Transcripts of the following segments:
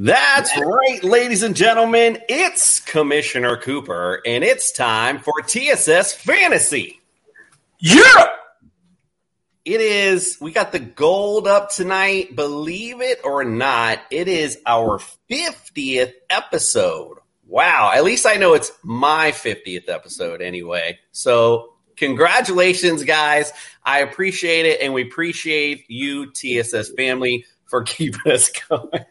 That's right, ladies and gentlemen. It's Commissioner Cooper, and it's time for TSS Fantasy. Yeah. It is, we got the gold up tonight. Believe it or not, it is our 50th episode. Wow. At least I know it's my 50th episode anyway. So, congratulations, guys. I appreciate it, and we appreciate you, TSS family, for keeping us going.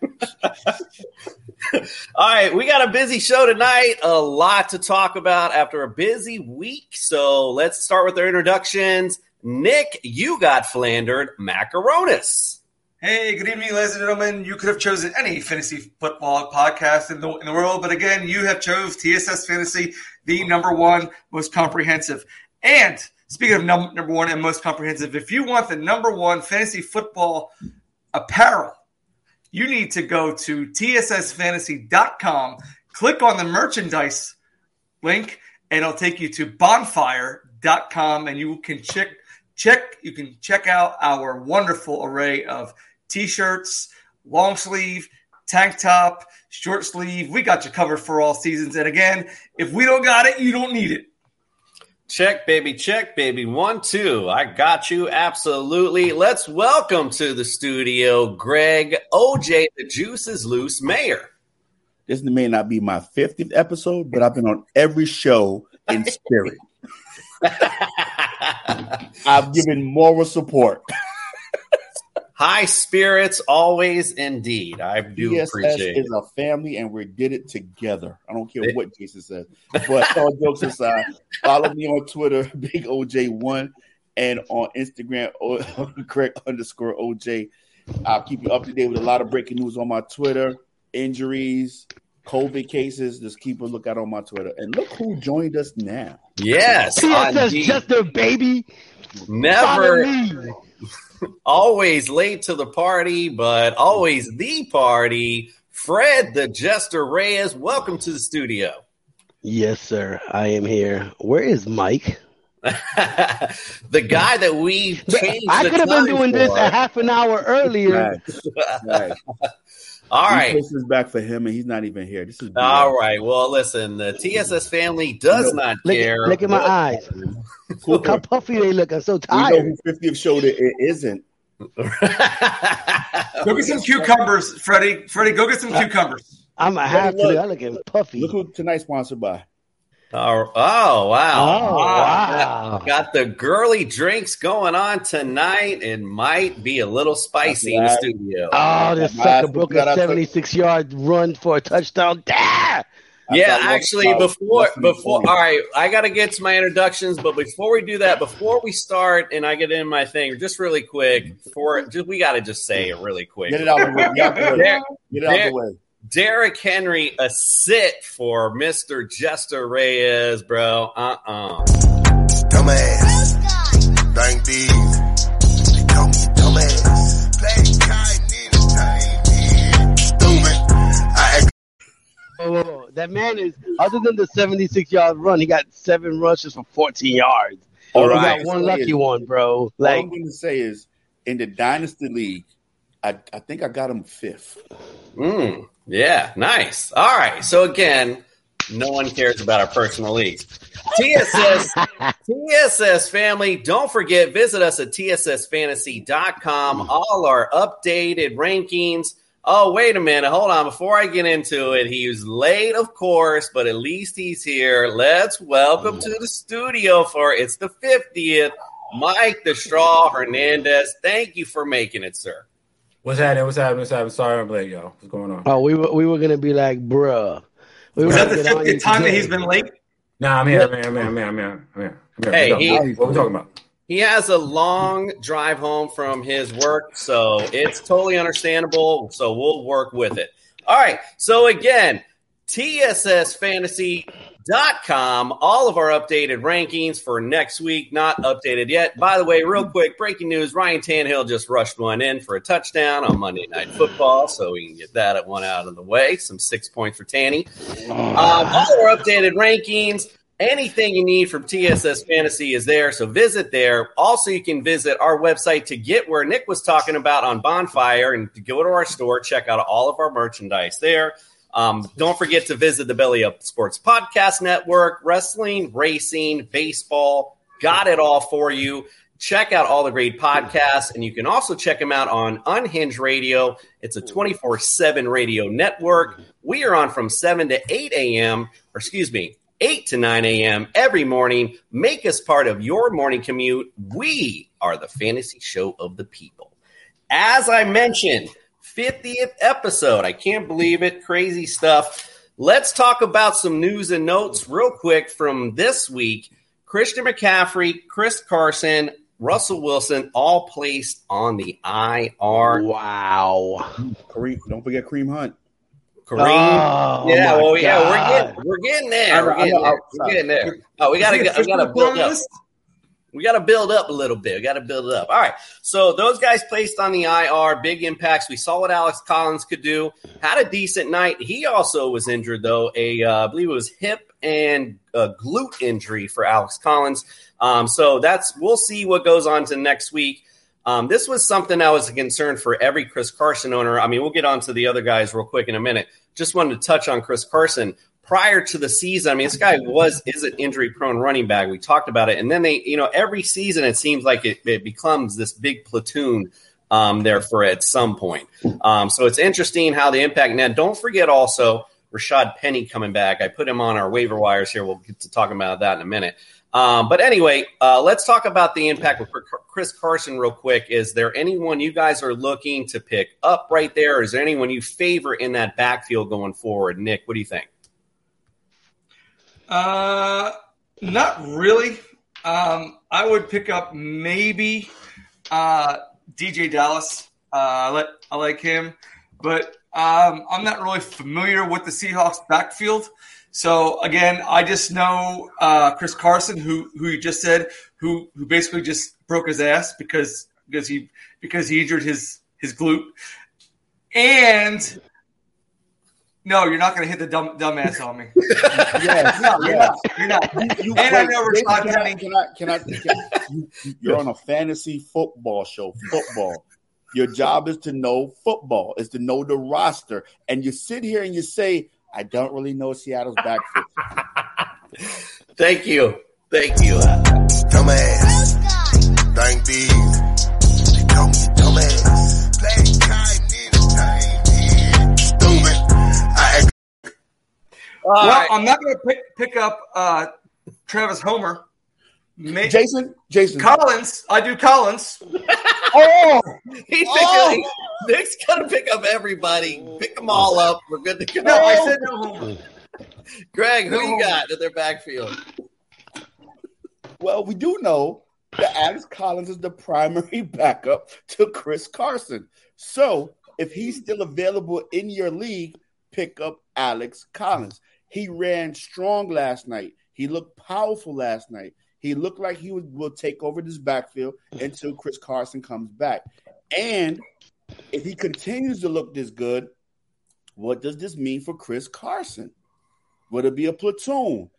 All right, we got a busy show tonight. A lot to talk about after a busy week. So let's start with our introductions. Nick, you got Flandered Macaronis. Hey, good evening, ladies and gentlemen. You could have chosen any fantasy football podcast in the in the world, but again, you have chose TSS Fantasy, the number one most comprehensive. And speaking of num- number one and most comprehensive, if you want the number one fantasy football apparel, you need to go to tssfantasy.com, click on the merchandise link, and it'll take you to bonfire.com and you can check check you can check out our wonderful array of t-shirts, long sleeve, tank top, short sleeve. We got you covered for all seasons. And again, if we don't got it, you don't need it. Check, baby, check, baby. One, two. I got you. Absolutely. Let's welcome to the studio Greg OJ, the Juice is Loose Mayor. This may not be my 50th episode, but I've been on every show in spirit. I've given moral support. High spirits, always indeed. I do TSS appreciate it. is a family, and we did it together. I don't care what Jason says. But all jokes aside, follow me on Twitter, Big OJ1, and on Instagram, O- Craig underscore OJ. I'll keep you up to date with a lot of breaking news on my Twitter, injuries, COVID cases. Just keep a lookout on my Twitter. And look who joined us now. Yes, TSS indeed. Jester, baby. Never always late to the party, but always the party. Fred the Jester Reyes, welcome to the studio. Yes, sir. I am here. Where is Mike? the guy that we changed. I the could have been time doing this a half an hour earlier. Right. right. All right. This is back for him, and he's not even here. This is All right. Well, listen, the TSS family does not Look, care. look at my what- eyes. Look how puffy they look. I'm so tired. We know tired. who 50th showed it, it isn't. Go get some cucumbers, Freddie. Freddie, go get some cucumbers. I'm a half to look. look. I puffy. Look who tonight's sponsored by. Oh, oh, wow. Oh, wow. Got the girly drinks going on tonight. It might be a little spicy in the studio. Oh, this My sucker ass broke a out to- 76 yard run for a touchdown. Ah! I yeah, thought was actually, before less before, all right, I got to get to my introductions, but before we do that, before we start and I get in my thing, just really quick, for just we got to just say it really quick. Get it out the way. Get, the way. Get it out Der- the way. Derrick Henry, a sit for Mister Jester Reyes, bro. Uh uh Dumbass. Thank these. Call me dumbass. Play kind. Stupid. I act Whoa, whoa, whoa. That man is, other than the 76 yard run, he got seven rushes for 14 yards. All He right. got one lucky one, bro. All Like, I'm going to say is in the dynasty league, I, I think I got him fifth. Mm, yeah, nice. All right. So again, no one cares about our personal leagues. TSS, TSS family, don't forget, visit us at TSSfantasy.com. Hmm. All our updated rankings. Oh, wait a minute. Hold on. Before I get into it, he's late, of course, but at least he's here. Let's welcome to the studio for it's the 50th, Mike the Straw Hernandez. Thank you for making it, sir. What's happening? What's happening? What's happening? Sorry I'm late, y'all. What's going on? Oh, we were we were gonna be like, bruh. We Was were that the get on you 50th time that he's been late? Nah, I'm here. I'm here. I'm here. I'm here. I'm here. I'm here. I'm here. Hey, What we he- talking about? what we talking about? He has a long drive home from his work, so it's totally understandable. So we'll work with it. All right. So again, TSSFantasy.com, all of our updated rankings for next week, not updated yet. By the way, real quick, breaking news Ryan Tannehill just rushed one in for a touchdown on Monday Night Football, so we can get that at one out of the way. Some six points for Tanny. Um, all our updated rankings. Anything you need from TSS Fantasy is there, so visit there. Also, you can visit our website to get where Nick was talking about on Bonfire and to go to our store, check out all of our merchandise there. Um, don't forget to visit the Belly Up Sports Podcast Network, wrestling, racing, baseball, got it all for you. Check out all the great podcasts, and you can also check them out on Unhinged Radio. It's a 24 7 radio network. We are on from 7 to 8 a.m., or excuse me, 8 to 9 a.m. every morning. Make us part of your morning commute. We are the fantasy show of the people. As I mentioned, 50th episode. I can't believe it. Crazy stuff. Let's talk about some news and notes real quick from this week. Christian McCaffrey, Chris Carson, Russell Wilson, all placed on the IR. Wow. Kareem, don't forget Kareem Hunt. Kareem. Oh, yeah, my well, yeah, we're getting we're getting there. We're getting there. We're getting there. Oh, we gotta Is he we gotta officially build up. We got to build up a little bit. We got to build it up. All right. So those guys placed on the IR, big impacts. We saw what Alex Collins could do. Had a decent night. He also was injured though. A uh, I believe it was hip and a glute injury for Alex Collins. Um, so that's we'll see what goes on to next week. Um, this was something that was a concern for every Chris Carson owner. I mean, we'll get on to the other guys real quick in a minute. Just wanted to touch on Chris Carson prior to the season. I mean, this guy was is an injury prone running back. We talked about it, and then they, you know, every season it seems like it, it becomes this big platoon um, there for at some point. Um, so it's interesting how the impact. Now, don't forget also Rashad Penny coming back. I put him on our waiver wires here. We'll get to talking about that in a minute. Um, but anyway, uh, let's talk about the impact with Chris Carson real quick. Is there anyone you guys are looking to pick up right there? Is there anyone you favor in that backfield going forward? Nick, what do you think? Uh, not really. Um, I would pick up maybe uh, DJ Dallas. Uh, I like I like him, but um, I'm not really familiar with the Seahawks backfield. So again, I just know uh, Chris Carson, who who you just said, who who basically just broke his ass because because he because he injured his his glute, and no, you're not going to hit the dumb dumbass on me. Yes, No, you're yes. not. You're not. You, And I wait, know Jason, Rashad can, I, Penny. can I? Can I? Can you- you're on a fantasy football show. Football. Your job is to know football. Is to know the roster, and you sit here and you say, "I don't really know Seattle's backfield." Thank you, thank you. Dumbass. Thank these. Well, right. I'm not going to pick pick up uh, Travis Homer. May- Jason, Jason, Collins, I do Collins. oh, he's picked Oh! Nick's gonna pick up everybody. Pick them all up. We're good to go. No, I said no Homer. Greg, who No. you got in their backfield? well, we do know that Alex Collins is the primary backup to Chris Carson. So, if he's still available in your league, pick up Alex Collins. He ran strong last night. He looked powerful last night. He looked like he would, will take over this backfield until Chris Carson comes back. And if he continues to look this good, what does this mean for Chris Carson? Would it be a platoon?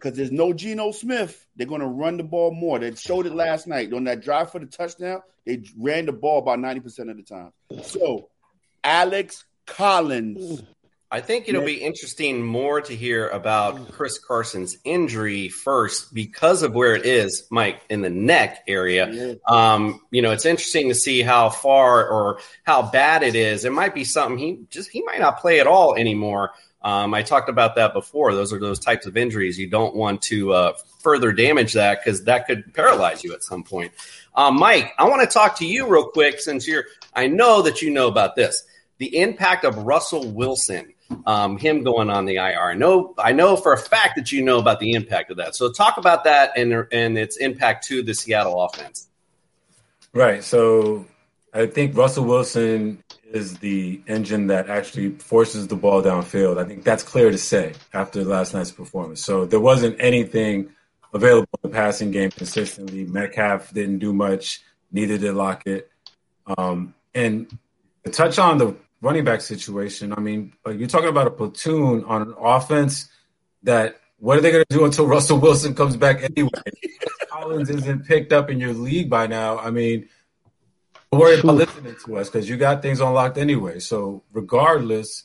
because there's no Geno Smith. They're going to run the ball more. They showed it last night on that drive for the touchdown. They ran the ball about ninety percent of the time. So, Alex Collins. I think it'll be interesting more to hear about Chris Carson's injury first because of where it is, Mike, in the neck area. Um, you know, it's interesting to see how far or how bad it is. It might be something he just he might not play at all anymore. Um, I talked about that before. Those are those types of injuries you don't want to uh, further damage that because that could paralyze you at some point. Um, Mike, I want to talk to you real quick since you're. I know that you know about this. The impact of Russell Wilson um, him going on the IR. I know, I know for a fact that you know about the impact of that. So talk about that and and its impact to the Seattle offense. Right. So I think Russell Wilson is the engine that actually forces the ball downfield. I think that's clear to say after last night's performance. So there wasn't anything available in the passing game consistently. Metcalf didn't do much, neither did Lockett. Um, and to touch on the running back situation. I mean, you're talking about a platoon on an offense that what are they going to do until Russell Wilson comes back anyway? Collins isn't picked up in your league by now. I mean, don't worry about listening to us because you got things unlocked anyway. So regardless,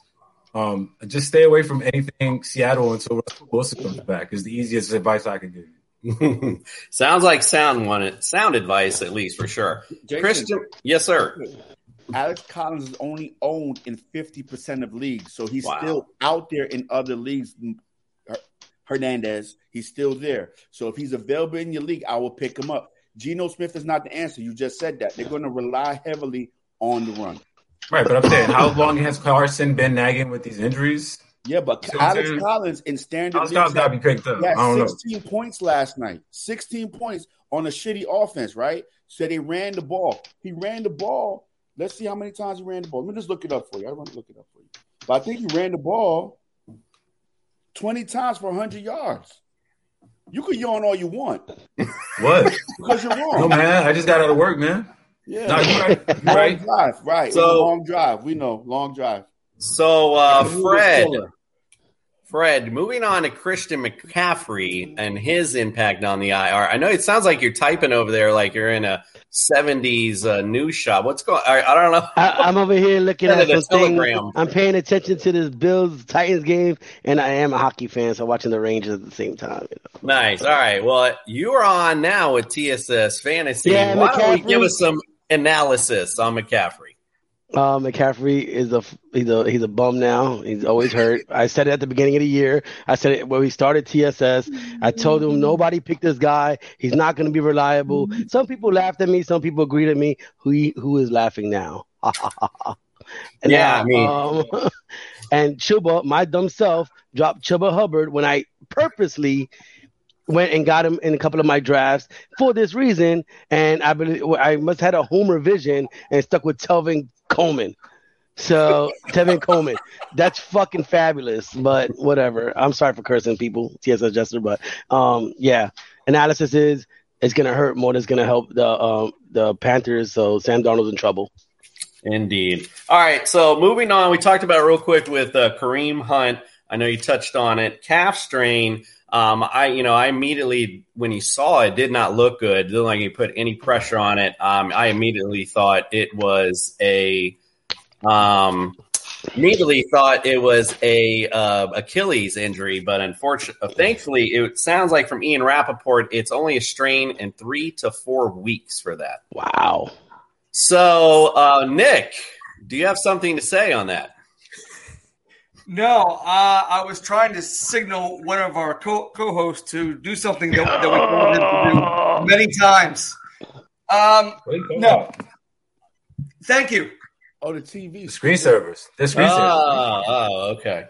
um, just stay away from anything Seattle until Russell Wilson comes back. Is the easiest advice I can give you. Sounds like sound one sound advice at least for sure. Jason, Christian, yes, sir. Alex Collins is only owned in 50% of leagues. So he's wow. still out there in other leagues. Hernandez, he's still there. So if he's available in your league, I will pick him up. Geno Smith is not the answer. You just said that. They're going to rely heavily on the run. Right, but I'm saying, how long has Carson been nagging with these injuries? Yeah, but so Alex Collins in standard Alex Collins got to be picked up. He had 16 know. points last night. 16 points on a shitty offense, right? So they ran the ball. He ran the ball Let's see how many times he ran the ball. Let me just look it up for you. I want to look it up for you. But I think he ran the ball 20 times for 100 yards. You can yawn all you want. What? because you're wrong. No, man. I just got out of work, man. Yeah. No, you're right. You're long right. drive. Right. So, long drive. We know. Long drive. So, uh, Fred, Fred, moving on to Christian McCaffrey and his impact on the IR. I know it sounds like you're typing over there like you're in a 70s uh, news shop. What's going I, I don't know. I, am over here looking at something. I'm paying attention to this Bills Titans game, and I am a hockey fan, so watching the Rangers at the same time. You know? Nice. All right. Well, you're on now with TSS Fantasy. Yeah, Why McCaffrey, don't we give us some analysis on McCaffrey? Uh, McCaffrey is a he's a he's a bum now. He's always hurt. I said it at the beginning of the year. I said it when we started TSS. I told him nobody picked this guy. He's not going to be reliable. Some people laughed at me. Some people agreed at me. Who who is laughing now? yeah, I mean, um, and Chuba, my dumb self, dropped Chuba Hubbard when I purposely went and got him in a couple of my drafts for this reason. And I believe I must have had a homer vision and stuck with Tevin Coleman. So Tevin Coleman, that's fucking fabulous. But whatever. I'm sorry for cursing people, TSS Jester, but um, yeah. Analysis is it's gonna hurt more than it's gonna help the um, the Panthers. So Sam Darnold's in trouble. Indeed. All right. So moving on, we talked about real quick with uh, Kareem Hunt. I know you touched on it. Calf strain. Um, I, you know, I immediately when he saw it, did not look good. Didn't like he put any pressure on it. Um, I immediately thought it was a, um, immediately thought it was a uh, Achilles injury, but unfortunately, uh, thankfully, it sounds like from Ian Rapoport, it's only a strain in three to four weeks for that. Wow. So, uh, Nick, do you have something to say on that? No, uh, I was trying to signal one of our co- hosts to do something that, that we told him to do many times. Um, no. Thank you. Oh, the TV screen servers. The screen oh, oh, okay.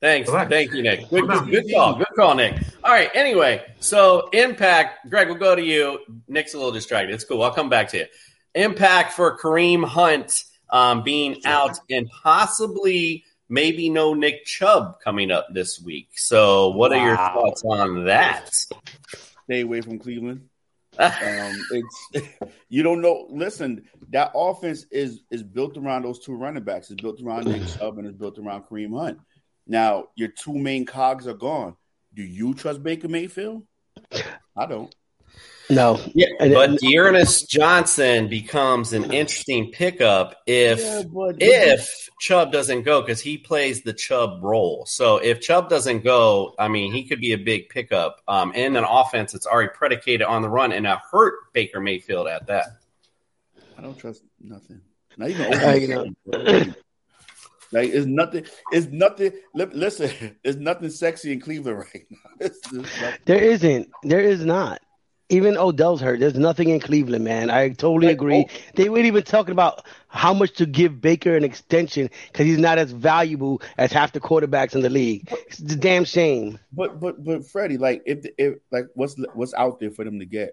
Thanks. Thank you, Nick. Good, good call. Good call, Nick. All right. Anyway, so impact, Greg, we'll go to you. Nick's a little distracted. It's cool. I'll come back to you. Impact for Kareem Hunt um, being out and possibly maybe no Nick Chubb coming up this week. So, what wow. are your thoughts on that? Stay away from Cleveland. um, it's you don't know. Listen, that offense is is built around those two running backs. It's built around Nick Chubb and it's built around Kareem Hunt. Now, your two main cogs are gone. Do you trust Baker Mayfield? I don't. No. Yeah, but and- D'Ernest Johnson becomes an interesting pickup if Yeah, but- if Chubb doesn't go because he plays the Chubb role. So if Chubb doesn't go, I mean, he could be a big pickup um, in an offense that's already predicated on the run and a hurt Baker Mayfield at that. I don't trust nothing. Not even you know. Like it's nothing. It's nothing. li- Listen, there's nothing sexy in Cleveland right now. Nothing. There isn't. There is not. Even Odell's hurt. There's nothing in Cleveland, man. I totally Like, agree. oh. They weren't even talking about how much to give Baker an extension because he's not as valuable as half the quarterbacks in the league. It's a damn shame. But but but Freddie, like if if like what's what's out there for them to get?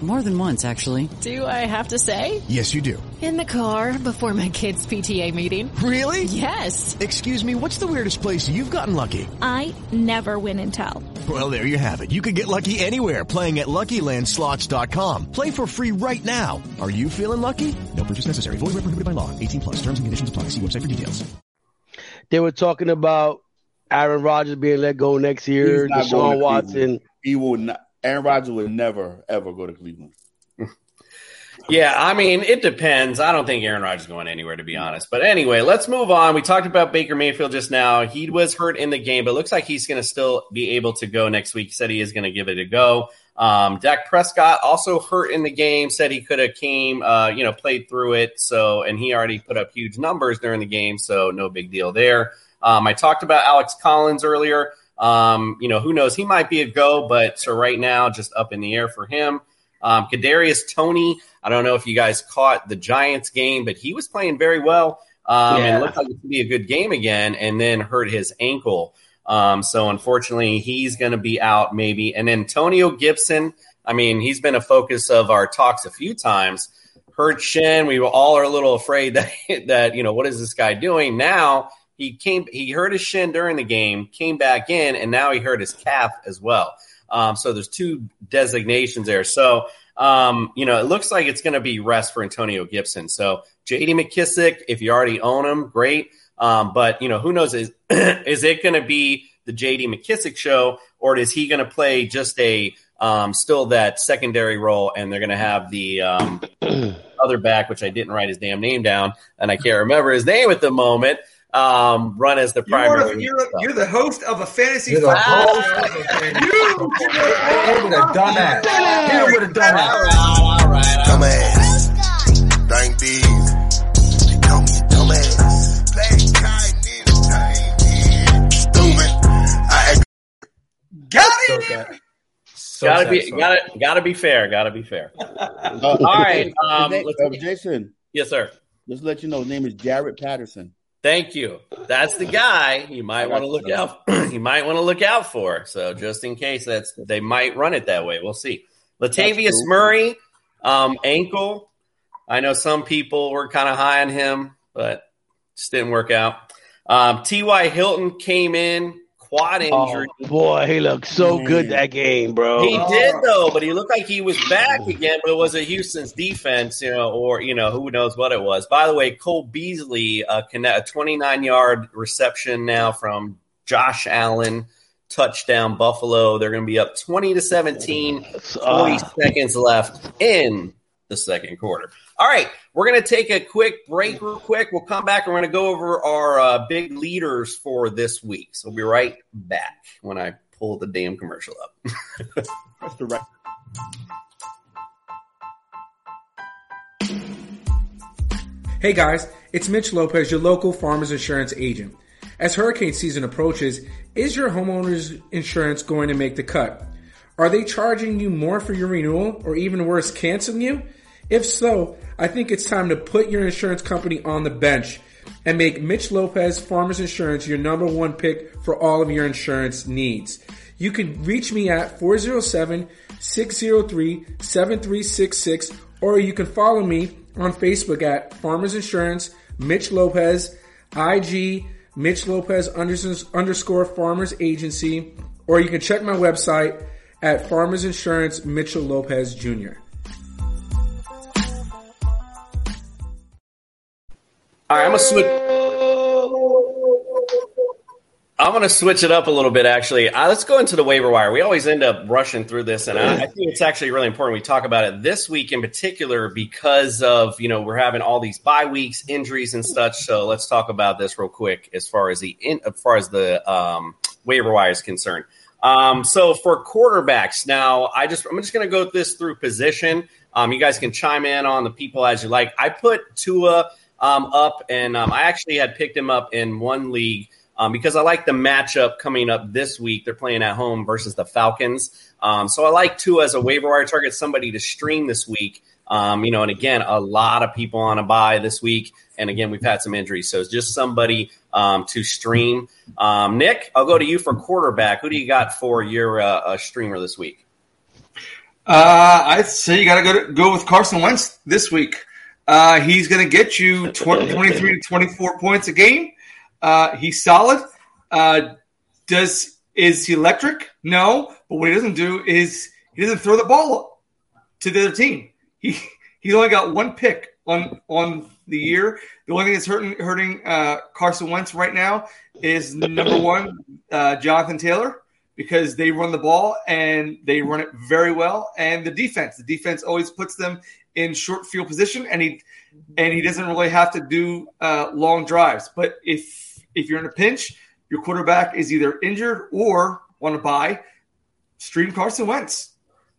More than once, actually. Do I have to say? Yes, you do. In the car before my kids' PTA meeting. Really? Yes. Excuse me, what's the weirdest place you've gotten lucky? I never win and tell. Well, there you have it. You can get lucky anywhere playing at LuckyLandSlots.com. Play for free right now. Are you feeling lucky? No purchase necessary. Void where prohibited by law. 18 plus. Terms and conditions apply. See website for details. They were talking about Aaron Rodgers being let go next year, He's not going to Deshaun Watson. He will not. Aaron Rodgers would never ever go to Cleveland. Yeah, I mean, it depends. I don't think Aaron Rodgers is going anywhere, to be honest. But anyway, let's move on. We talked about Baker Mayfield just now. He was hurt in the game, but looks like he's going to still be able to go next week. He said he is going to give it a go. Um, Dak Prescott also hurt in the game. Said he could have came, uh, you know, played through it. So, and he already put up huge numbers during the game. So, no big deal there. Um, I talked about Alex Collins earlier. Um, you know, who knows? He might be a go, but so right now, just up in the air for him. Um, Kadarius Toney. I don't know if you guys caught the Giants game, but he was playing very well. Um, Yeah. and looked like it could be a good game again, and then hurt his ankle. Um, so unfortunately, he's going to be out maybe. And Antonio Gibson. I mean, he's been a focus of our talks a few times. Hurt shin. We all are a little afraid that that you know what is this guy doing now. He came. He hurt his shin during the game, came back in, and now he hurt his calf as well. Um, so there's two designations there. So um, you know, it looks like it's going to be rest for Antonio Gibson. So J.D. McKissic, if you already own him, great. Um, but you know, who knows? Is is it going to be the J.D. McKissic show, or is he going to play just a um, still that secondary role, and they're going to have the um, other back, which I didn't write his damn name down, and I can't remember his name at the moment. Um, run as the You're, primary. you're, the, you're the host of a fantasy You're the football host show. You, Hit with a dumbass. Hit him with a dumbass. Dumbass. Dang these. They call me dumbass. Black guy, nigga. Stupid. I got it. sad. So gotta be, satisfying. gotta, gotta be fair. Gotta be fair. Uh, All right, his um, name- let's- uh, Jason, Yes, sir. just to let you know, his name is Jaret Patterson. Thank you. That's the guy you might want to look out. you might want to look out for. So just in case that's they might run it that way. We'll see. Latavius cool. Murray, um, ankle. I know some people were kind of high on him, but just didn't work out. Um, T.Y. Hilton came in quad Oh injury. boy, he looked so Man. good that game, bro. He did though, but he looked like he was back again. But it was a Houston's defense, you know, or you know, who knows what it was. By the way, Cole Beasley, uh, connect, a 29 yard reception now from Josh Allen, touchdown Buffalo. They're going to be up 20 to 17. 40 Ah. seconds left in the second quarter. All right, we're going to take a quick break, real quick. We'll come back and we're going to go over our uh, big leaders for this week. So we'll be right back when I pull the damn commercial up. That's the right. Hey guys, it's Mitch Lopez, your local farmers insurance agent. As hurricane season approaches, is your homeowner's insurance going to make the cut? Are they charging you more for your renewal or even worse, canceling you? If so, I think it's time to put your insurance company on the bench and make Mitch Lopez Farmers Insurance your number one pick for all of your insurance needs. You can reach me at 407 603 7366 or you can follow me on Facebook at Farmers Insurance, Mitch Lopez, IG, Mitch Lopez underscore Farmers Agency, or you can check my website at Farmers Insurance Mitchell Lopez Jr. All right, I'm gonna switch. I'm to switch it up a little bit, actually. Uh, let's go into the waiver wire. We always end up rushing through this, and I, I, think it's actually really important we talk about it this week in particular because of you know we're having all these bye weeks, injuries, and such. So let's talk about this real quick as far as the in, as far as the um, waiver wire is concerned. Um, so for quarterbacks, now I just I'm just going to go this through position. Um, you guys can chime in on the people as you like. I put Tua um, up, and um, I actually had picked him up in one league um, because I like the matchup coming up this week. They're playing at home versus the Falcons. Um, so I like Tua as a waiver wire target, somebody to stream this week. Um, you know, and again, a lot of people on a bye this week. And again, we've had some injuries. So it's just somebody um, to stream. Um, Nick, I'll go to you for quarterback. Who do you got for your uh, streamer this week? Uh, I'd say you got to go with Carson Wentz this week. Uh, he's going to get you 20, 23 to 24 points a game. Uh, he's solid. Uh, does is he electric? No, but what he doesn't do is he doesn't throw the ball to the other team. He he's only got one pick on on the year. The only thing that's hurting hurting uh, Carson Wentz right now is number one, uh, Jonathan Taylor, because they run the ball and they run it very well, and the defense. The defense always puts them in short field position, and he and he doesn't really have to do uh, long drives. But if if you're in a pinch, your quarterback is either injured or want to buy, stream Carson Wentz.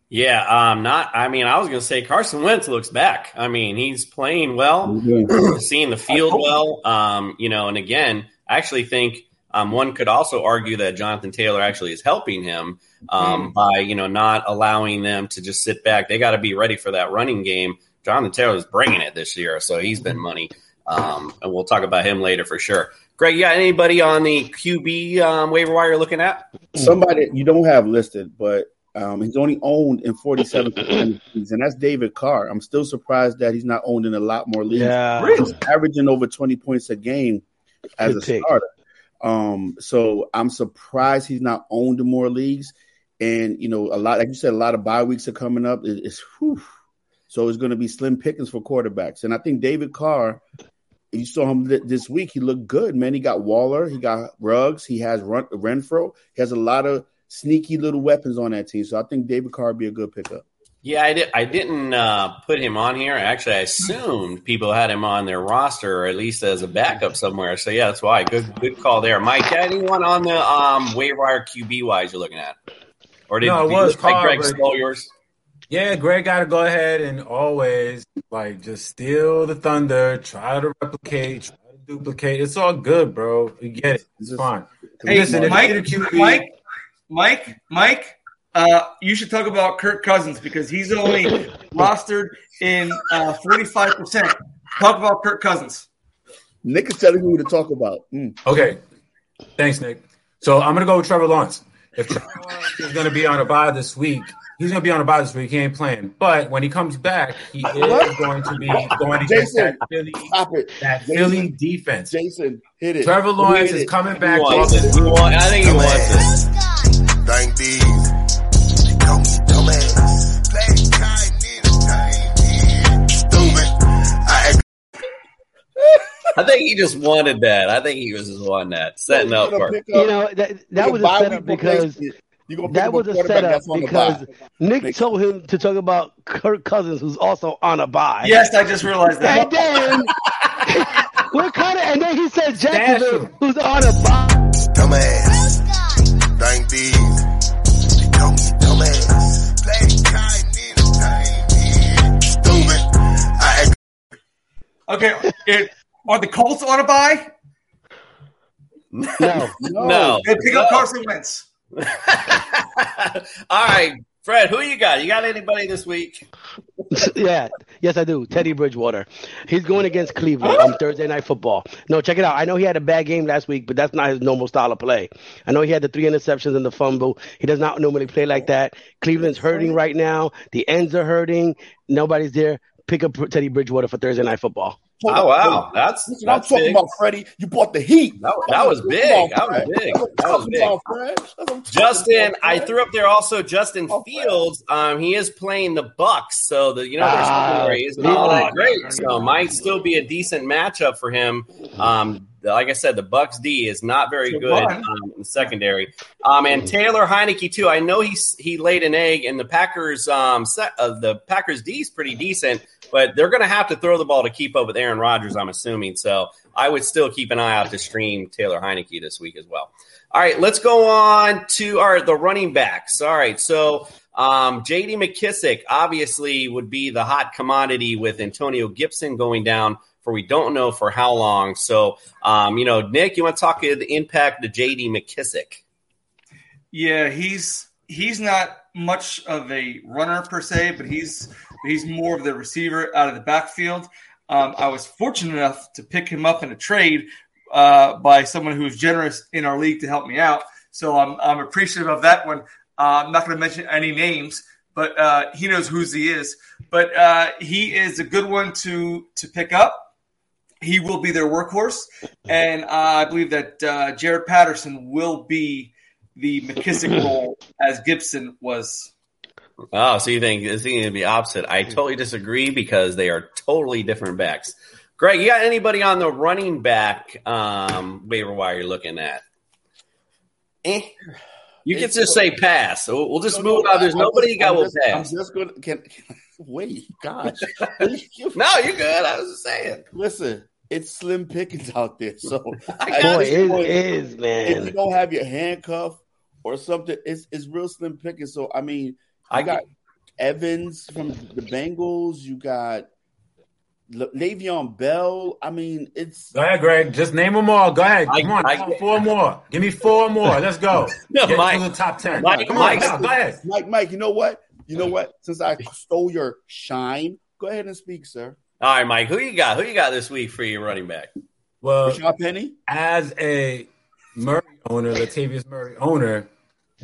Yeah, um, not. I mean, I was going to say Carson Wentz looks back. I mean, he's playing well, seeing the field well. Um, you know, and again, I actually think um, one could also argue that Jonathan Taylor actually is helping him um, mm. by you know not allowing them to just sit back. They got to be ready for that running game. Jonathan Taylor is bringing it this year, so he's been money. Um, and we'll talk about him later for sure. Greg, you got anybody on the QB um, waiver wire you're looking at? Somebody you don't have listed, but um, he's only owned in 47 leagues, and that's David Carr. I'm still surprised that he's not owned in a lot more leagues. Yeah. He's averaging over 20 points a game as Good a pick. starter. Um, so I'm surprised he's not owned in more leagues. And you know, a lot, like you said, a lot of bye weeks are coming up. it's whew, so it's going to be slim pickings for quarterbacks. And I think David Carr you saw him this week. He looked good, man. He got Waller, he got Ruggs, he has Renfrow He has a lot of sneaky little weapons on that team. So I think David Carr would be a good pickup. Yeah, I, did, I didn't uh, put him on here. Actually, I assumed people had him on their roster, or at least as a backup somewhere. So yeah, that's why. Good, good call there, Mike. Anyone on the um, waiver wire QB wise you're looking at, or did no, it was Carr, like Greg stole yours? Yeah, Greg got to go ahead and always like just steal the thunder, try to replicate, try to duplicate. It's all good, bro. You get it. It's fine. Hey, Listen, Mike, QB, Mike, Mike, Mike. Uh, you should talk about Kirk Cousins because he's only rostered in uh, forty-five percent. Talk about Kirk Cousins. Nick is telling you to talk about. Mm. Okay, thanks, Nick. So I'm gonna go with Trevor Lawrence. If Trevor Lawrence is gonna be on a bye this week, he's going to be on a bye this week. He ain't playing. But when he comes back, he is going to be going against Jason, that Philly, that Jason, Philly defense. Jason, hit it. Trevor Lawrence is coming back. He wants. He want, I think he wants it. I think he just wanted that. I think he was just wanting that, setting up for. You know that that was a setup because that was a setup because Nick, Nick, told him to talk about Kirk Cousins, who's also on a bye. Yes, I just realized that. And then we're kind of, and then he said Jacksonville, who's on a bye. Dumbass. Thank these. Dumbass. Okay, it, are the Colts on a bye? No, no. no. They pick up Carson Wentz. All right, Fred, who you got? You got anybody this week? yeah, yes, I do. Teddy Bridgewater. He's going against Cleveland on Thursday Night Football. No, check it out. I know he had a bad game last week, but that's not his normal style of play. I know he had the three interceptions and the fumble. He does not normally play like that. Cleveland's hurting right now. The ends are hurting. Nobody's there. Pick up Teddy Bridgewater for Thursday Night Football. Oh wow, that's Listen, I'm that's talking big. about Freddie. You bought the heat. That, that was big. That was big. That was big. Justin, I threw up there also Justin Fields. Um, he is playing the Bucs, so the you know their Ah, secondary isn't all great. So might still be a decent matchup for him. Um, like I said, the Bucs D is not very good um, in the secondary. Um, and Taylor Heinicke too. I know he's he laid an egg, and the Packers um se- uh, the Packers D is pretty decent, but they're going to have to throw the ball to keep up with Aaron Rodgers. I'm assuming. So I would still keep an eye out to stream Taylor Heinicke this week as well. All right, let's go on to our the running backs. All right, so um, J.D. McKissic obviously would be the hot commodity with Antonio Gibson going down for we don't know for how long. So, um, you know, Nick, you want to talk the impact of J.D. McKissic? Yeah, he's he's not much of a runner per se, but he's he's more of the receiver out of the backfield. Um, I was fortunate enough to pick him up in a trade uh, by someone who was generous in our league to help me out. So I'm I'm appreciative of that one. Uh, I'm not going to mention any names, but uh, he knows whose he is. But uh, he is a good one to to pick up. He will be their workhorse, and uh, I believe that uh, Jaret Patterson will be the McKissic role as Gibson was. Oh, so you think it's going to be opposite? I totally disagree because they are totally different backs. Greg, you got anybody on the running back um, waiver wire you're looking at? Eh. You can just say pass. So we'll just move on. There's I'm nobody just- you got I'm will just- pass. I'm just gonna can, can wait. Gosh, no, you're good. I was just saying. Listen, it's slim pickings out there. So Boy, at this it point, is, man. If you don't have your handcuff or something, it's it's real slim pickings. So I mean, I I got Evans from the Bengals. You got Le- Le'Veon Bell. I mean, it's Go ahead, Greg. Just name them all. Go ahead. Come on. I- come on, four more. Give me four more. Let's go. No, Get Mike- to the top ten. Mike, Come Mike, on. Go ahead. Mike, Mike, you know what? You know what? Since I stole your shine, go ahead and speak, sir. All right, Mike. Who you got? Who you got this week for your running back? Well, Rashad Penny. as a Murray owner, Latavius Murray owner,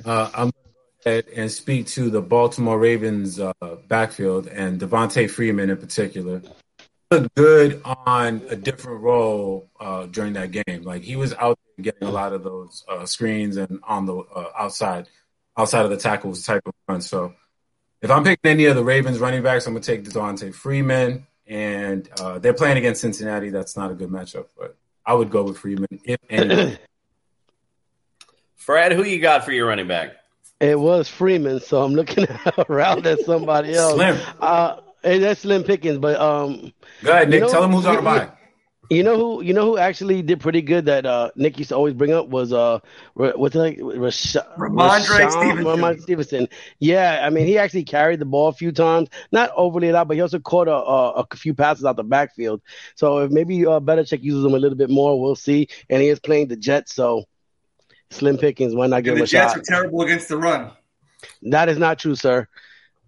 uh, I'm going to go ahead and speak to the Baltimore Ravens uh, backfield and Devonta Freeman in particular. Looked good on a different role uh, during that game. Like he was out there getting a lot of those uh, screens and on the uh, outside, outside of the tackles type of run. So if I'm picking any of the Ravens running backs, I'm going to take Devonta Freeman. And uh, they're playing against Cincinnati. That's not a good matchup, but I would go with Freeman if any. Fred, who you got for your running back? It was Freeman, so I'm looking around at somebody else. Slim. Uh, hey, that's Slim Pickens, but um. Go ahead, Nick. you know- tell them who's on you- the bye. You know who? You know who actually did pretty good that uh, Nick used to always bring up was uh, what's it like Rash- Rhamondre Rashawn- Stevenson. Rhamondre Stevenson. Yeah, I mean he actually carried the ball a few times, not overly a lot, but he also caught a, a, a few passes out the backfield. So if maybe uh, Belichick uses him a little bit more, we'll see. And he is playing the Jets, so Slim pickings. Why not give And him the a Jets shot? are terrible against the run. That is not true, sir.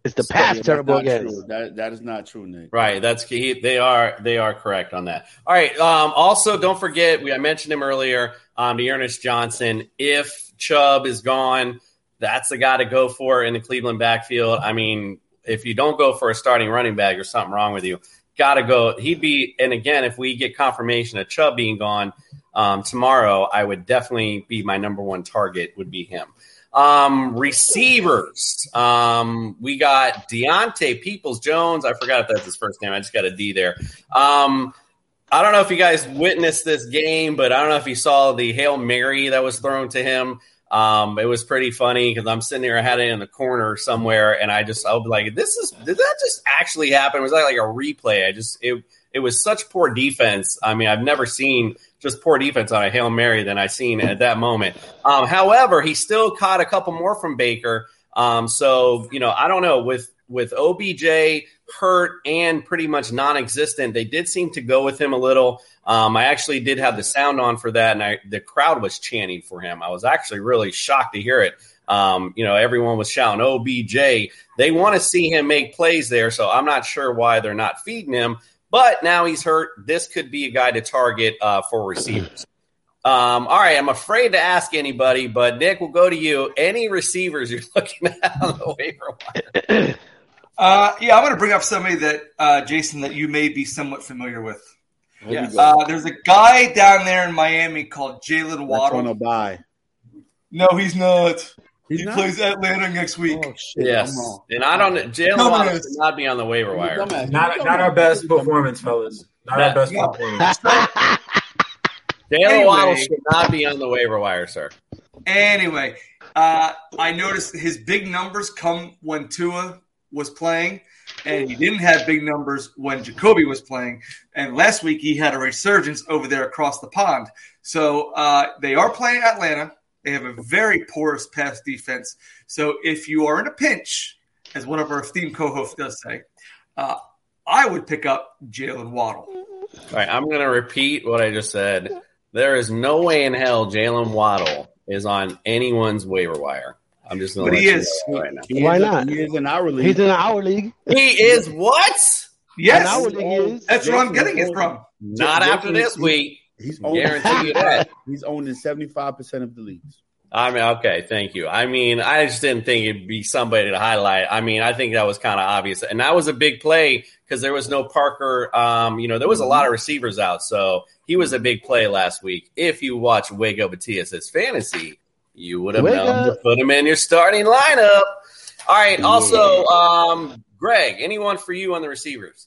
It's the pass That's terrible not against. true. That that is not true, Nick. Right, that's key. They are they are correct on that. All right. Um, also, don't forget we I mentioned him earlier. Um, D'Ernest Johnson. If Chubb is gone, that's the guy to go for in the Cleveland backfield. I mean, if you don't go for a starting running back, there's something wrong with you. Got to go. He'd be. And again, if we get confirmation of Chubb being gone um, tomorrow, I would definitely be my number one target. Would be him. Um, receivers. Um, we got Deontay Peoples Jones. I forgot if that's his first name. I just got a D there. Um, I don't know if you guys witnessed this game, but I don't know if you saw the Hail Mary that was thrown to him. Um, it was pretty funny because I'm sitting there, I had it in the corner somewhere, and I just, I'll be like, this is, did that just actually happen? Was that like a replay? I just, it, it was such poor defense. I mean, I've never seen just poor defense on a Hail Mary than I seen at that moment. Um, however, he still caught a couple more from Baker. Um, so, you know, I don't know with, with OBJ hurt and pretty much non-existent, they did seem to go with him a little. Um, I actually did have the sound on for that, and I, the crowd was chanting for him. I was actually really shocked to hear it. Um, you know, everyone was shouting OBJ. They want to see him make plays there, so I'm not sure why they're not feeding him. But now he's hurt. This could be a guy to target uh, for receivers. Um, all right, I'm afraid to ask anybody, but Nick, we'll go to you. Any receivers you're looking at on the waiver wire? Uh, yeah, I'm going to bring up somebody that uh, Jason that you may be somewhat familiar with. Yes. Uh, there's a guy down there in Miami called Jalen That's Waddle. on a bye. No, he's not. He's he not? plays Atlanta next week. Oh, shit. Yes, and I don't. Jalen Dumbass. Waddle should not be on the waiver wire. Not, not our best performance, fellas. Not That- our best Yeah. performance. Jalen Anyway. Waddle should not be on the waiver wire, sir. Anyway, uh, I noticed his big numbers come when Tua was playing, and he didn't have big numbers when Jacoby was playing. And last week he had a resurgence over there across the pond. So uh, they are playing Atlanta. They have a very porous pass defense. So if you are in a pinch, as one of our esteemed co-hosts does say, uh, I would pick up Jalen Waddle. All right, I'm going to repeat what I just said. There is no way in hell Jalen Waddle is on anyone's waiver wire. I'm just going to But let he you is. know right now. He Why is- not? He is in our league. He's in our league. He is what? Yes, In our league, he is. that's where I'm getting it from. Not after this week. He's owning, Guarantee you that. He's owning seventy five percent of the leagues. I mean, okay, thank you. I mean, I just didn't think it'd be somebody to highlight. I mean, I think that was kind of obvious, and that was a big play because there was no Parker. Um, you know, there was a lot of receivers out, so he was a big play last week. If you watch Wake Up with TSS Fantasy, you would have known to up. put him in your starting lineup. All right. Also, um, Greg, anyone for you on the receivers?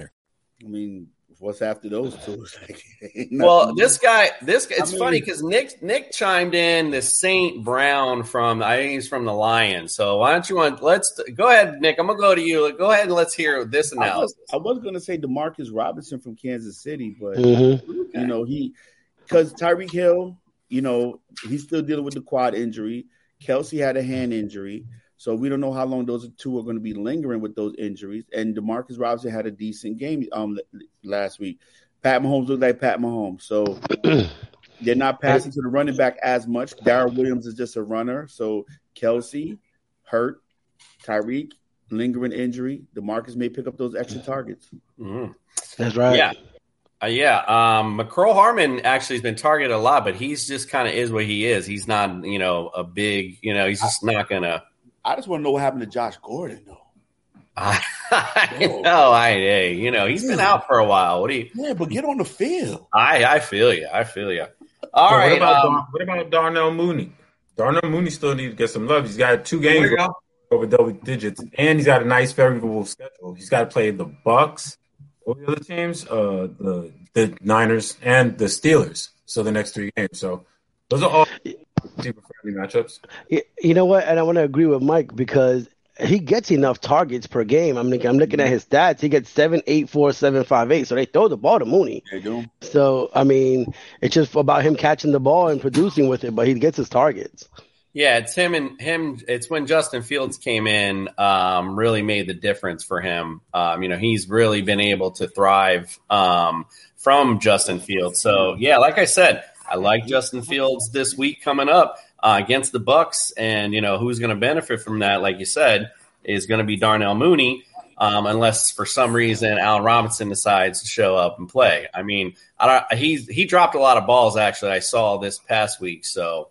I mean, what's after those two? Like, Well, this guy, this guy, it's I funny because Nick Nick chimed in the St. Brown from I think he's from the Lions. So why don't you want? Let's go ahead, Nick. I'm gonna go to you. Go ahead and let's hear this I was, analysis. I was going to say Demarcus Robinson from Kansas City, but Mhm. you know he because Tyreek Hill, you know he's still dealing with the quad injury. Kelce had a hand injury, so we don't know how long those two are going to be lingering with those injuries. And Demarcus Robinson had a decent game um last week. Pat Mahomes looked like Pat Mahomes, so they're not passing to the running back as much. Darrel Williams is just a runner, so Kelce hurt, Tyreek lingering injury. Demarcus may pick up those extra targets. Mhm. That's right. Yeah. Uh, yeah, um, Mecole Hardman actually has been targeted a lot, but he's just kind of is what he is. He's not, you know, a big, you know, he's just not gonna. I just want to know what happened to Josh Gordon, though. I know, I, hey, you know, he's been out for a while. What do you? Yeah, but get on the field. I, I feel you. I feel you. All But right. What about, um, Dar- what about Darnell Mooney? Darnell Mooney still needs to get some love. He's got two games over double digits, and he's got a nice, favorable schedule. He's got to play the Bucs, all the other teams, uh, the the Niners, and the Steelers. So the next three games. So those are all super friendly matchups. Y- You know what? And I want to agree with Mike because he gets enough targets per game. I'm looking, I'm looking at his stats. He gets seven, eight, four, seven, five, eight. So they throw the ball to Mooney. They do. So I mean, it's just about him catching the ball and producing with it. But he gets his targets. Yeah, it's him and him. It's when Justin Fields came in, um, really made the difference for him. Um, you know, he's really been able to thrive um, from Justin Fields. So yeah, like I said, I like Justin Fields this week coming up uh, against the Bucs, and you know who's going to benefit from that, like you said, is going to be Darnell Mooney. Um, unless for some reason Allen Robinson decides to show up and play. I mean, I he's he dropped a lot of balls actually. I saw this past week, so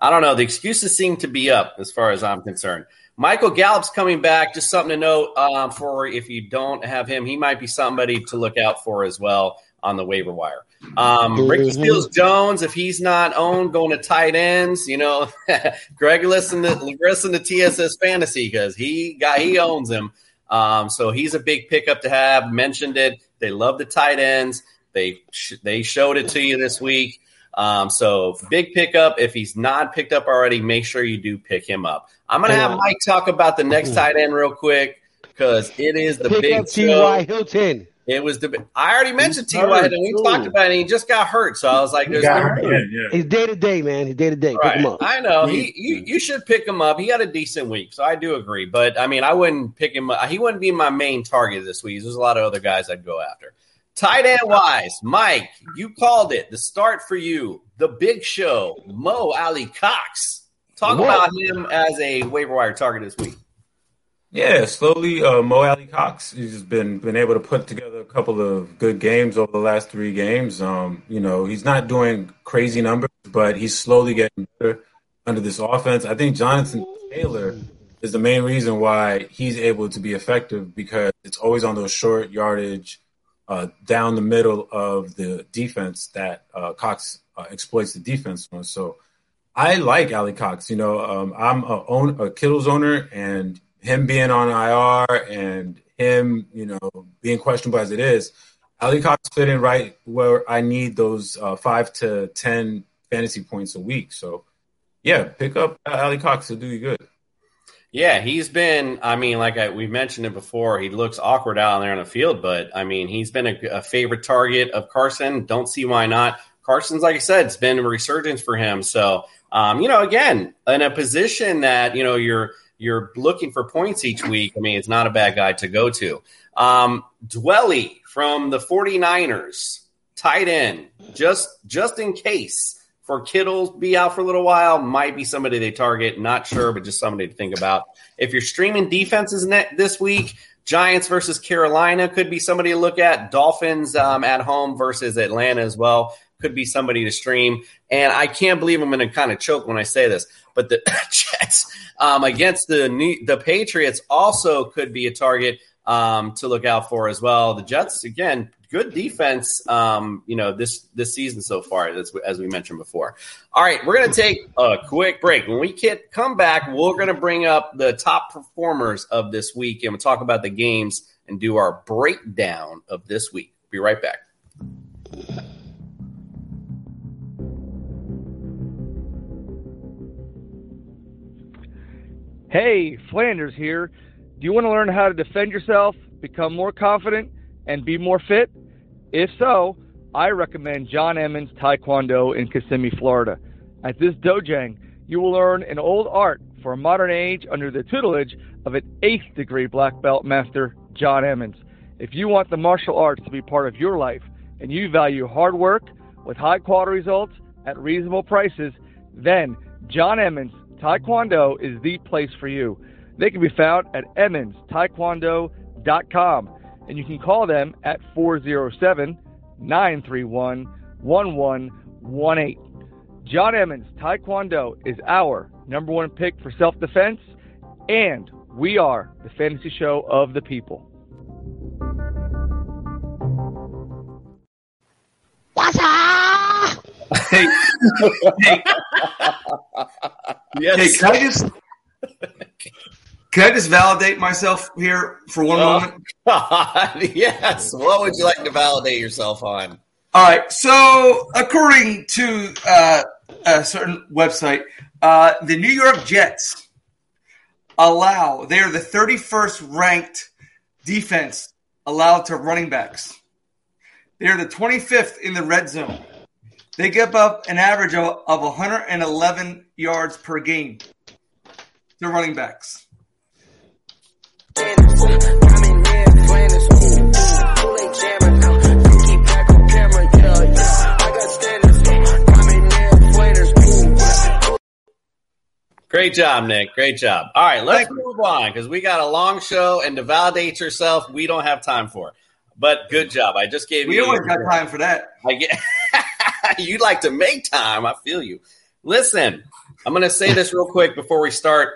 I don't know. The excuses seem to be up as far as I'm concerned. Michael Gallup's coming back. Just something to note um, for if you don't have him, he might be somebody to look out for as well on the waiver wire. Um, Ricky Mhm. Seals-Jones, if he's not owned, going to tight ends. You know, Greg listen to listen to TSS Fantasy because he got he owns him. Um, so he's a big pickup to have. Mentioned it. They love the tight ends. They sh- they showed it to you this week. Um, so big pickup. If he's not picked up already, make sure you do pick him up. I'm gonna have Mike talk about the next tight end real quick because it is the Pick big up T.Y. Hilton. It was the. I already mentioned He's T.Y. and we too. talked about it. And he just got hurt, so I was like, "There's no He's day to day, man. He's day to day. Pick him up. I know he you, you should pick him up. He had a decent week, so I do agree. But I mean, I wouldn't pick him. up. He wouldn't be my main target this week. There's a lot of other guys I'd go after. Tight end wise, Mike, you called it. The start for you, the big show, Mo Alie-Cox. Talk Whoa. about him as a waiver wire target this week. Yeah, slowly, uh, Mo Alie-Cox he's been been able to put together a couple of good games over the last three games. Um, you know, he's not doing crazy numbers, but he's slowly getting better under this offense. I think Jonathan Taylor is the main reason why he's able to be effective because it's always on those short yardage, uh, down the middle of the defense that uh, Cox uh, exploits the defense on. So I like Alie-Cox. You know, um, I'm a, own, a Kittle's owner, and him being on IR and him, you know, being questionable as it is, Alie-Cox fit in right where I need those uh, five to ten fantasy points a week. So, yeah, pick up Alie-Cox to do you good. Yeah, he's been. I mean, like I, we mentioned it before, he looks awkward out there on the field, but I mean, he's been a, a favorite target of Carson. Don't see why not. Carson's, like I said, it's been a resurgence for him. So, um, you know, again, in a position that you know you're you're looking for points each week. I mean, it's not a bad guy to go to. Um, Dwelley from the 49ers, tight end, just just in case for Kittle be out for a little while, might be somebody they target. Not sure, but just somebody to think about. If you're streaming defenses net this week, Giants versus Carolina could be somebody to look at. Dolphins um, at home versus Atlanta as well could be somebody to stream. And I can't believe I'm going to kind of choke when I say this, but the Jets um, against the the Patriots also could be a target um, to look out for as well. The Jets again, good defense. Um, you know this this season so far, as, as we mentioned before. All right, we're to take a quick break. When we come back, we're to bring up the top performers of this week, and we'll talk about the games and do our breakdown of this week. Be right back. Hey, Flanders here. Do you want to learn how to defend yourself, become more confident, and be more fit? If so, I recommend John Emmons Taekwondo in Kissimmee, Florida. At this dojang, you will learn an old art for a modern age under the tutelage of an eighth degree black belt master, John Emmons. If you want the martial arts to be part of your life and you value hard work with high quality results at reasonable prices, then John Emmons Taekwondo is the place for you. They can be found at emmonstaekwondo.com and you can call them at 407 931 1118. John Emmons Taekwondo is our number one pick for self defense, and we are the fantasy show of the people. What's up? Hey, hey, Yes. hey, can I just can I just validate myself here for one Oh. moment? yes. What would you like to validate yourself on? All right. So, according to uh, a certain website, uh, the New York Jets allow they are the 31st ranked defense allowed to running backs. They are the 25th in the red zone. They give up an average of, of 111 yards per game to running backs. Great job, Nick. Great job. All right, let's move on because we got a long show, and to validate yourself, we don't have time for. But good job. I just gave We you. always got time for that. I get. you like to make time. I feel you. Listen, I'm going to say this real quick before we start.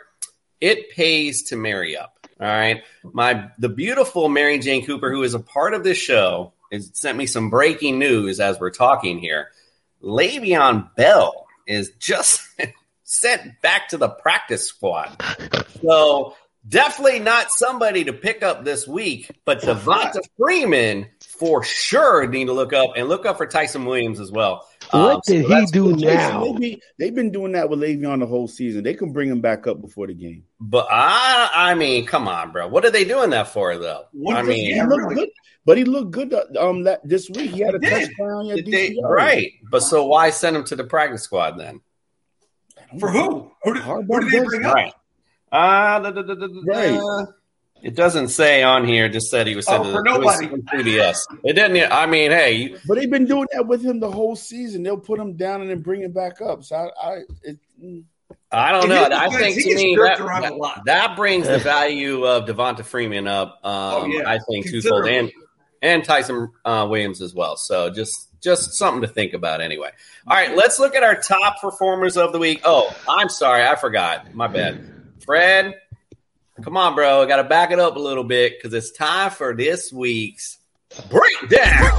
It pays to marry up. All right, my the beautiful Mary Jane Cooper, who is a part of this show, has sent me some breaking news as we're talking here. Le'Veon Bell is just sent back to the practice squad. So definitely not somebody to pick up this week, but Devonta Freeman for sure need to look up and look up for Ty'Son Williams as well. What did so he do cool. Jason, now? they be- they've been doing that with Le'Veon the whole season. They can bring him back up before the game. But I, I mean, come on, bro. What are they doing that for, though? What I mean, he looked good, but he looked good uh, um that this week. He had a He did. touchdown. Yeah, they- right. But so why send him to the practice squad then? For who? Who did, who did they bring up? Right. Uh, da, da, da, da, da, Right. It doesn't say on here. Just said he was sent Oh, to for the it was nobody. CBS. It didn't. I mean, hey, But they've been doing that with him the whole season. They'll put him down and then bring him back up. So I, I it, mm. I don't know. I think to me that, that, that brings the value of Devonta Freeman up. Um, Oh, yeah. I think twofold, and and Ty'Son uh, Williams as well. So just just something to think about anyway. All right, let's look at our top performers of the week. Oh, I'm sorry, I forgot. My bad. Fred, come on, bro. I got to back it up a little bit because it's time for this week's breakdown.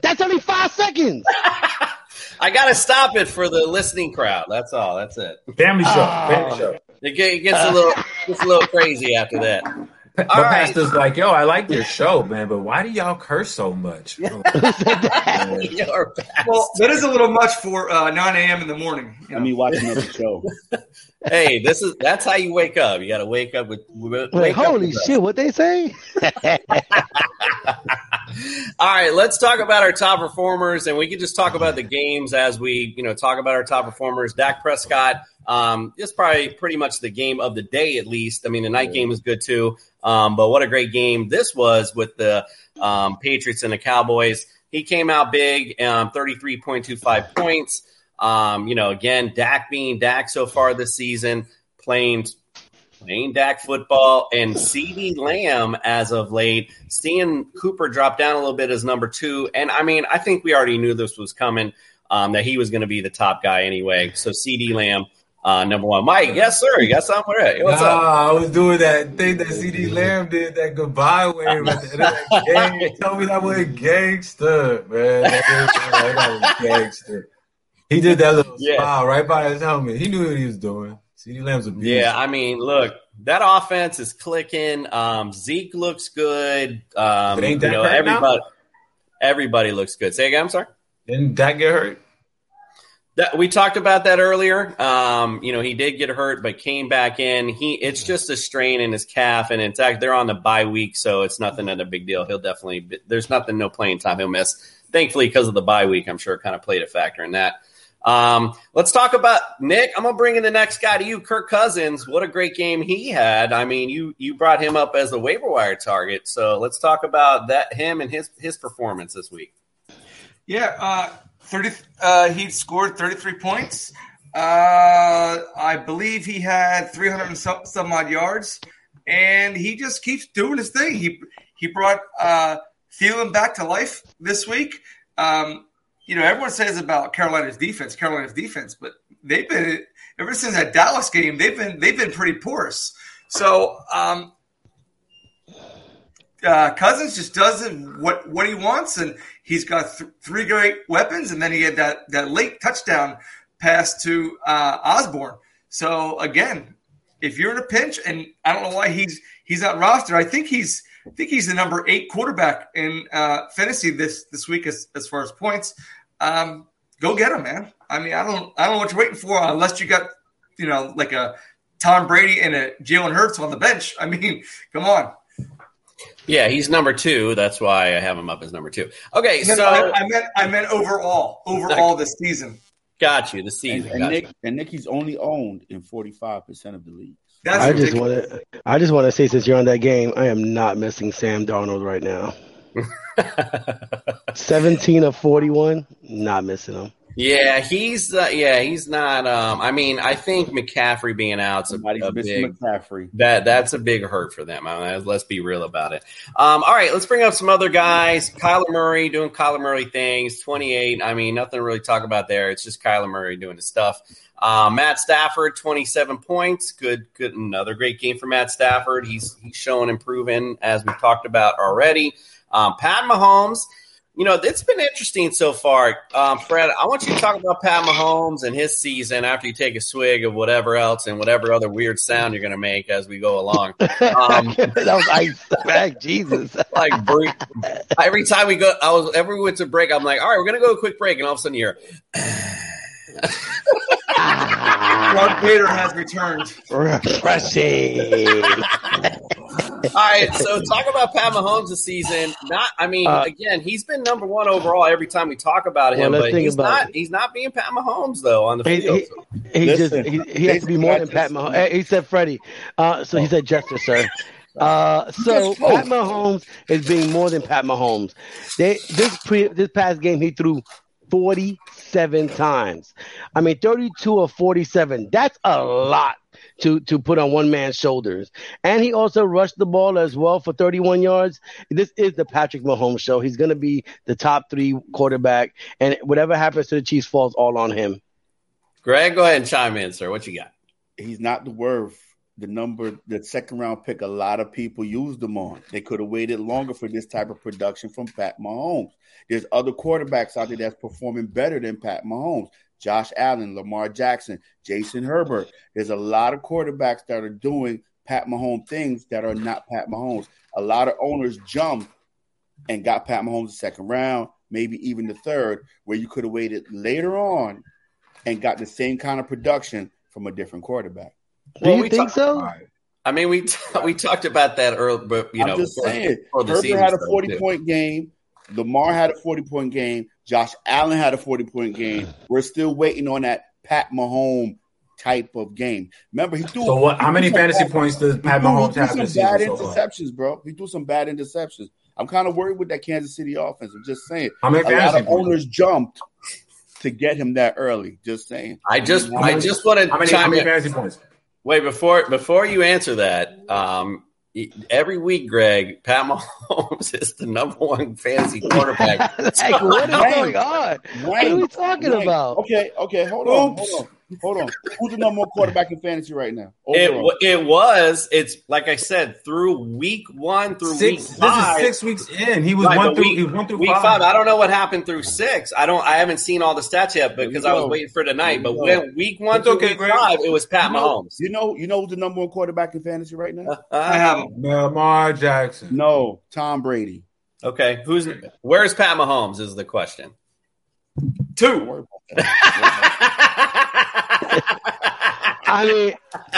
That's only five seconds. I got to stop it for the listening crowd. That's all. That's it. Family show. Ah. Family show. It it gets a little gets a little crazy after that. My pastor's like, yo, I like your show, man, but why do y'all curse so much? Well, that is a little much for uh, 9 a.m. in the morning. you I know. mean, watching the show. Hey, this is that's how you wake up. You got to wake up with. Wake holy with us. shit! What they say? All right, let's talk about our top performers, and we can just talk about the games as we, you know, talk about our top performers. Dak Prescott, um, is probably pretty much the game of the day, at least. I mean, the night game was good too, um, but what a great game this was with the um, Patriots and the Cowboys. He came out big, um, thirty-three point two five points. Um, you know, again, Dak being Dak so far this season, playing playing Dak football and CeeDee Lamb as of late, seeing Cooper drop down a little bit as number two. And I mean, I think we already knew this was coming, um, that he was going to be the top guy anyway. So CeeDee Lamb, uh, number one. Mike, yes, sir. You got something for that? What's nah, up? I was doing that thing that CeeDee Lamb did, that goodbye wave at the end of that game. Told me that was gangster, man. That was, that was gangster. He did that little Yeah. smile right by his helmet. He knew what he was doing. CeeDee Lamb's a beast. Yeah, I mean, look, that offense is clicking. Um, Zeke looks good. Um, ain't you know, hurt now? everybody, everybody looks good. Say again. I'm sorry. Didn't Dak get hurt? That we talked about that earlier. Um, you know, he did get hurt, but came back in. He it's just a strain in his calf, and in fact, they're on the bye week, so it's nothing of a big deal. He'll definitely there's nothing, no playing time he'll miss. Thankfully, because of the bye week, I'm sure it kind of played a factor in that. Um, let's talk about Nick. I'm gonna bring in the next guy to you, Kirk Cousins. What a great game he had. I mean, you you brought him up as a waiver wire target, so let's talk about that him and his his performance this week. Yeah, uh, thirty. Uh, he scored thirty-three points. Uh, I believe he had three hundred some, some odd yards, and he just keeps doing his thing. He he brought uh, Thielen back to life this week. Um, you know, everyone says about Carolina's defense, Carolina's defense, but they've been ever since that Dallas game. They've been they've been pretty porous. So um, uh, Cousins just doesn't what what he wants, and he's got th- three great weapons, and then he had that that late touchdown pass to uh, Osborn. So again, if you're in a pinch, and I don't know why he's he's not rostered. I think he's I think he's the number eight quarterback in uh, fantasy this this week as as far as points. Um, go get him, man. I mean, I don't I don't know what you're waiting for unless you got you know like a Tom Brady and a Jalen Hurts on the bench. I mean, come on. Yeah, he's number two. That's why I have him up as number two. Okay, No, so no, I, I meant I meant overall, overall this season. got you the season. and got Nick you. and Nick, he's only owned in forty five percent of the leagues. That's I just want to. I just want to say, since you're on that game, I am not missing Sam Darnold right now. Seventeen of forty-one, not missing him. Yeah, he's uh, yeah, he's not. Um, I mean, I think McCaffrey being out's a, a big McCaffrey. that that's a big hurt for them. I mean, let's be real about it. Um, all right, let's bring up some other guys. Kyler Murray doing Kyler Murray things. Twenty eight. I mean, nothing to really talk about there. It's just Kyler Murray doing his stuff. Uh, Matt Stafford, twenty seven points. Good, good. Another great game for Matt Stafford. He's he's showing improving as we've talked about already. Um, Pat Mahomes. you know, it's been interesting so far. Um, Fred, I want you to talk about Pat Mahomes and his season after you take a swig of whatever else and whatever other weird sound you're going to make as we go along. Um, that was ice back, Jesus. like break, every time we go, I was every we went to break. I'm like, all right, we're gonna go a quick break, and all of a sudden you're. Mark Vader has returned. Refreshing. All right, so talk about Pat Mahomes this season. Not, I mean, Uh, again, he's been number one overall every time we talk about him, let's but he's not. it. He's not being Pat Mahomes though on the field. he, he Listen, just he, he has to be more than Pat Mahomes. He said Freddie. Uh, so he said Jester, sir. Uh, so Pat Mahomes is being more than Pat Mahomes. They, this pre this past game he threw 47 times. I mean 32 or 47. That's a lot to to put on one man's shoulders. And he also rushed the ball as well for 31 yards. This is the Patrick Mahomes show. He's going to be the top 3 quarterback and whatever happens to the Chiefs falls all on him. Greg, go ahead and chime in, sir. What you got? He's not the worth the number, the second round pick. A lot of people used him on. They could have waited longer for this type of production from Pat Mahomes. There's other quarterbacks out there that's performing better than Pat Mahomes. Josh Allen, Lamar Jackson, Justin Herbert. There's a lot of quarterbacks that are doing Pat Mahomes things that are not Pat Mahomes. A lot of owners jumped and got Pat Mahomes the second round, maybe even the third, where you could have waited later on and got the same kind of production from a different quarterback. Do you we think talk- so? I mean, we we talked about that earlier, but you I'm know, just saying. Herbert had a 40 too. point game. Lamar had a 40 point game. Josh Allen had a 40 point game. We're still waiting on that Pat Mahomes type of game. Remember, he threw. So what? How many fantasy bad- points does he Pat threw- he Mahomes threw have some this bad season so interceptions, bro. He threw some bad interceptions. I'm kind of worried with that Kansas City offense. I'm just saying. How many a lot fantasy of points? owners jumped to get him that early. Just saying. I just, How I just want to How many, how chime many in. fantasy points? Wait before before you answer that. Um, every week, Greg, Pat Mahomes is the number one fantasy quarterback. like, what is going on? What are we talking Wayne. about? Okay, okay, hold on, hold on, hold on. Who's the number one quarterback in fantasy right now? It, Overall. wa- it was. It's like I said through week one through Six. week This is six weeks in. He was Right, one through. week, he was one through week five. five. I don't know what happened through six. I don't. I haven't seen all the stats yet because I was waiting for tonight. But when week one It's through okay, week Greg. five, it was Pat you know, Mahomes. You know, you know who's the number one quarterback in fantasy right now? I have him. Lamar Jackson. No, Tom Brady. Okay, who's where's Pat Mahomes? Is the question. Don't Two. worry about that. I mean,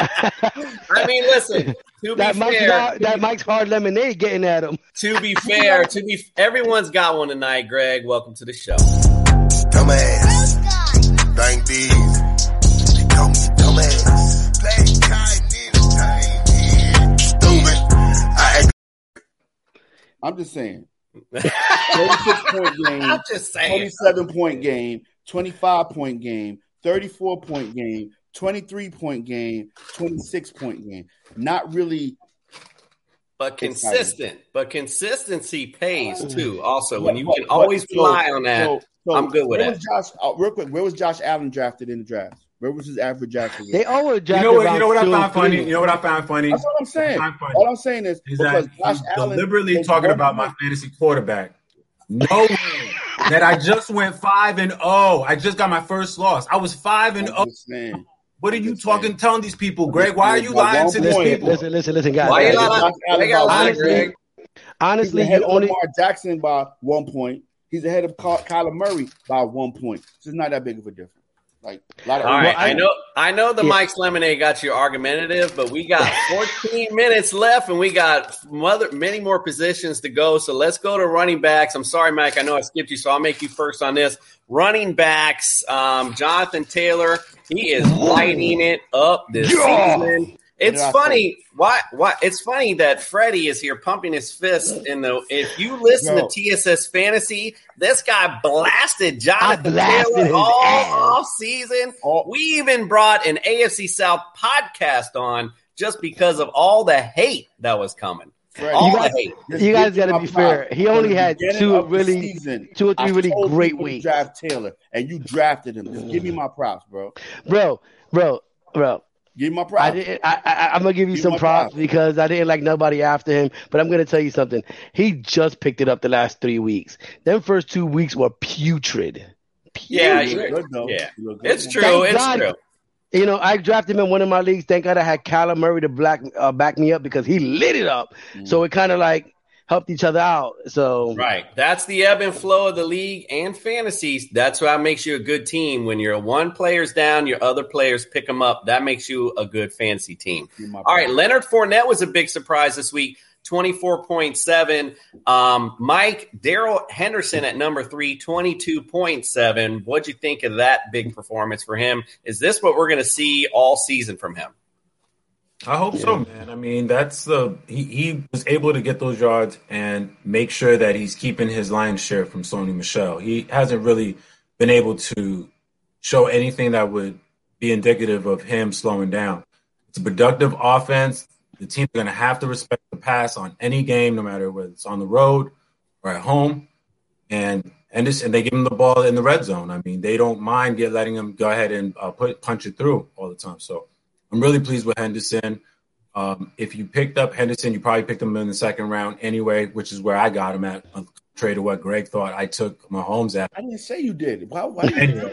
I mean, listen. To be Mike's, fair, hard, that Mike's hard lemonade getting at him. to be fair, to be everyone's got one tonight. Greg, welcome to the show. Dumbass. Thing big. They call me dumbass. Play kind anything. Stupid. I act I'm just saying. 36 point game, I'm just saying. 27 point game, 25 point game, 34 point game, 23 point game, 26 point game. Not really. But consistent, but consistency pays too. Also, when you can always so- rely on that, so- so I'm good with. Was Josh, uh, real quick, where was Josh Allen drafted in the draft? Where was his average draft? They always You know what? You know what I found and funny? three. You know what I found funny? That's what I'm saying. I find. All I'm saying is, Is because that Josh he's Allen deliberately talking about my fantasy quarterback, knowing that I just went five and zero. I just got my first loss. I was five and I'm zero. just. What are you just talking? saying. Telling these people, Greg? Why are you lying to these point. people? Listen, listen, listen, guys. Why you guys. not? Josh Why Allen you got lying, Greg? point. He's Honestly, ahead you of only Lamar Jackson by one point. He's ahead of Ky- Kyler Murray by one point. So it's not that big of a difference. Like a lot of All right, Well, I- I know, I know the Yeah. Mike's Lemonade got you argumentative, but we got 14 minutes left, and we got mother, many more positions to go. So let's go to running backs. I'm sorry, Mike, I know I skipped you, so I'll make you first on this. Running backs, um, Jonathan Taylor, he is lighting it up this Yeah. season. It's funny. Why? Why? It's funny that Freddie is here pumping his fist in the. If you listen Yo. to TSS Fantasy, this guy blasted Jonathan blasted Taylor all ass. off season. All- We even brought an AFC South podcast on just because of all the hate that was coming. Freddie, All You the guys- hate. You guys got to be fair. He only had two really, season, two or three I really great weeks. Draft Taylor, and you drafted him. Just give me my props, bro. bro, bro, bro. Give my props. I didn't. I, I, I'm gonna give you Give some props props. because I didn't like nobody after him. But I'm gonna tell you something. He just picked it up the last three weeks. Them first two weeks were putrid. Yeah, He good, yeah. He look good. It's true. Thank it's God. true. You know, I drafted him in one of my leagues. Thank God I had Kyler Murray to black uh, back me up because he lit it up. Mm. So it kind of like helped each other out. So Right. That's the ebb and flow of the league and fantasies. That's what makes you a good team. When your one player's down, your other players pick them up. That makes you a good fantasy team. All right. Leonard Fournette was a big surprise this week. 24.7. Um, Mike, Darrell Henderson at number three, 22.7. What'd you think of that big performance for him? Is this what we're going to see all season from him? I hope so, man. I mean, that's the he, he was able to get those yards and make sure that he's keeping his lion's share from Sony Michel. He hasn't really been able to show anything that would be indicative of him slowing down. It's a productive offense. The team's going to have to respect the pass on any game, no matter whether it's on the road or at home. And and this and they give him the ball in the red zone. I mean, they don't mind get letting him go ahead and uh, put punch it through all the time. So I'm really pleased with Henderson. Um, if you picked up Henderson, you probably picked him in the second round anyway, which is where I got him at. Contrary to what Greg thought, I took Mahomes at. I didn't say you did. Why? Why did you do?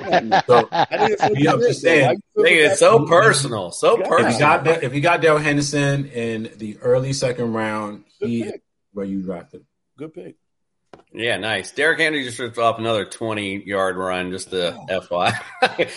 So, I didn't say you I'm did. just. Why saying. you feel Nigga, that? it's so personal. So God. personal. If you got if you got Dale Henderson in the early second round, he is where you drafted. Good pick. Yeah, nice. Derrick Henry just ripped off another twenty yard run. Just the FY,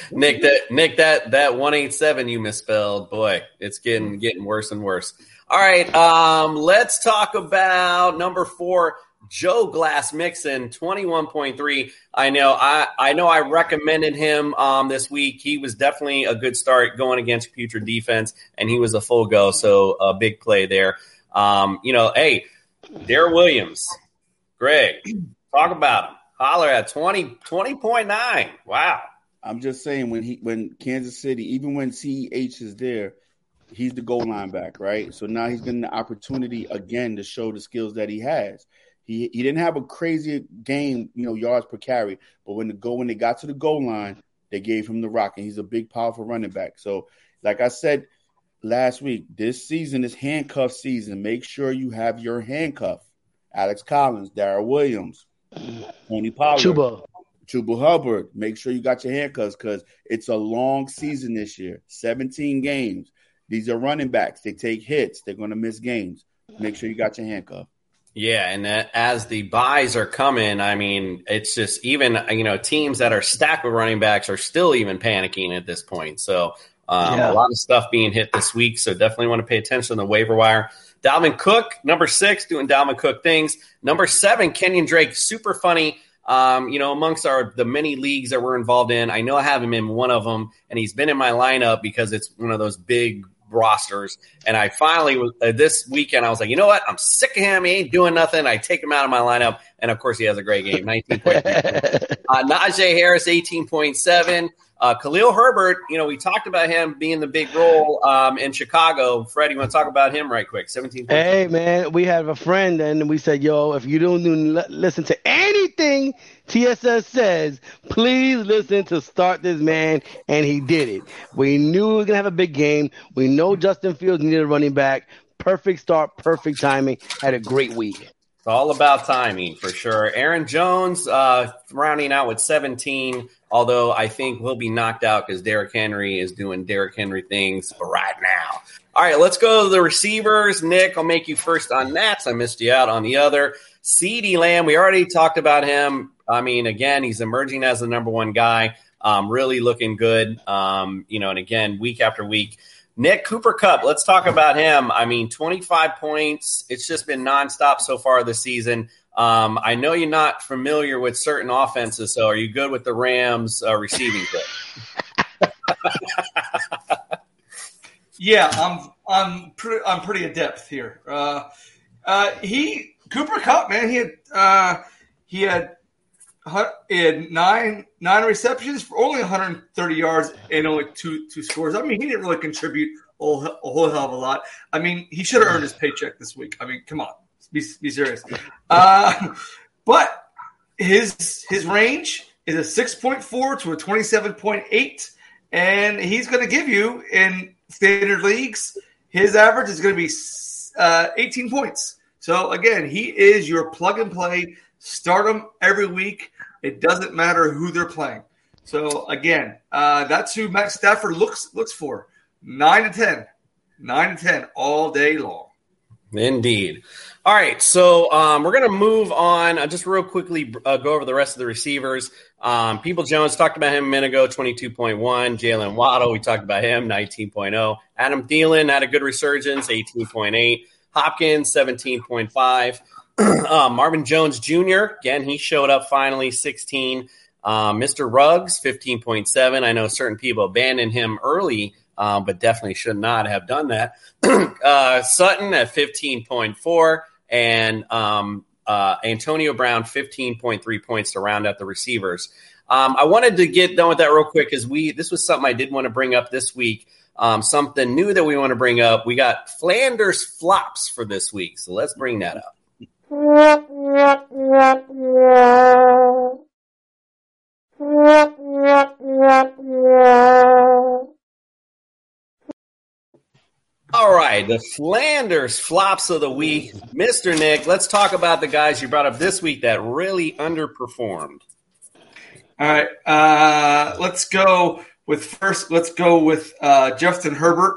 Nick. That Nick that that one eight seven you misspelled. Boy, it's getting getting worse and worse. All right, um, let's talk about number four, Joe Glass Mixon, twenty one point three. I know I I know I recommended him um, this week. He was definitely a good start going against future defense, and he was a full go. So a big play there. Um, you know, hey, Darrel Williams. Greg, talk about him. Holler at 20, 20.9. Wow. I'm just saying when he when Kansas City, even when CEH is there, he's the goal line back, right? So now he's getting the opportunity again to show the skills that he has. He he didn't have a crazy game, you know, yards per carry, but when the go when they got to the goal line, they gave him the rock, and he's a big, powerful running back. So, like I said last week, this season is handcuff season. Make sure you have your handcuff. Alex Collins, Darrel Williams, Tony Pollard, Chuba. Chuba Hubbard. Make sure you got your handcuffs because it's a long season this year. 17 games. These are running backs. They take hits. They're going to miss games. Make sure you got your handcuff. Yeah, and as the buys are coming, I mean, it's just even you know teams that are stacked with running backs are still even panicking at this point. So um, Yeah. a lot of stuff being hit this week. So definitely want to pay attention to the waiver wire. Dalvin Cook, number six, doing Dalvin Cook things. Number seven, Kenyan Drake, super funny. Um, you know, amongst our the many leagues that we're involved in, I know I have him in one of them, and he's been in my lineup because it's one of those big rosters. And I finally, uh, this weekend, I was like, you know what? I'm sick of him. He ain't doing nothing. I take him out of my lineup, and of course, he has a great game, 19.3. uh, Najee Harris, 18.7. Uh, Khalil Herbert, you know, we talked about him being the big role um, in Chicago. Fred, you want to talk about him right quick? 17. Hey man, we have a friend and we said, "Yo, if you don't do- li- listen to anything TSS says, please listen to start this man." And he did it. We knew we were gonna have a big game. We know Justin Fields needed a running back. Perfect start, perfect timing. Had a great week. It's all about timing for sure. Aaron Jones uh, rounding out with 17, although I think will be knocked out because Derrick Henry is doing Derrick Henry things right now. All right, let's go to the receivers. Nick, I'll make you first on that. I missed you out on the other. CeeDee Lamb, we already talked about him. I mean, again, he's emerging as the number one guy. Um, really looking good. Um, you know, and again, week after week. Nick Cooper Kupp, let's talk about him. I mean, 25 points. It's just been nonstop so far this season. Um, I know you're not familiar with certain offenses, so are you good with the Rams uh, receiving kit? Yeah, I'm I'm pretty I'm pretty adept here. Uh, uh, he Cooper Kupp, man, he had uh, he had had nine nine receptions for only 130 yards and only two two scores. I mean, he didn't really contribute a whole, a whole hell of a lot. I mean, he should have earned his paycheck this week. I mean, come on, be be serious. Uh, but his his range is a 6.4 to a 27.8 and he's going to give you in standard leagues, his average is going to be uh, 18 points. So again, he is your plug and play. Start them every week. It doesn't matter who they're playing. So again, uh, that's who Matt Stafford looks looks for. Nine to ten, nine to ten all day long. Indeed. All right, so um, we're going to move on. I'll just real quickly uh, go over the rest of the receivers. Um, People Jones talked about him a minute ago, 22.1. Jalen Waddle, we talked about him, 19.0. Adam Thielen had a good resurgence, 18.8. Hopkins, 17.5. uh, Marvin Jones Jr., again, he showed up finally, 16. Uh, Mr. Ruggs, 15.7. I know certain people abandoned him early um, but definitely should not have done that. uh, Sutton at 15.4 and um, uh, Antonio Brown 15.3 points to round out the receivers. Um, I wanted to get done with that real quick because we this was something I did want to bring up this week. Um, something new that we want to bring up. We got Flanders flops for this week, so let's bring that up. All right, the Flanders flops of the week. Mr. Nick, let's talk about the guys you brought up this week that really underperformed. All right, uh, let's go with first. Let's go with uh, Justin Herbert.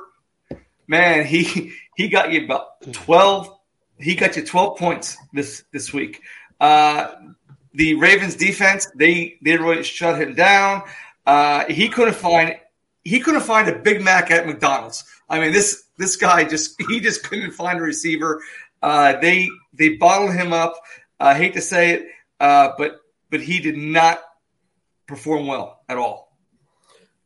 Man, he he got you about twelve. He got you twelve points this this week. Uh, the Ravens defense they they really shut him down. Uh, he couldn't find he couldn't find a Big Mac at McDonald's. I mean this this guy just he just couldn't find a receiver. Uh, they they bottled him up. I hate to say it, uh, but but he did not perform well at all.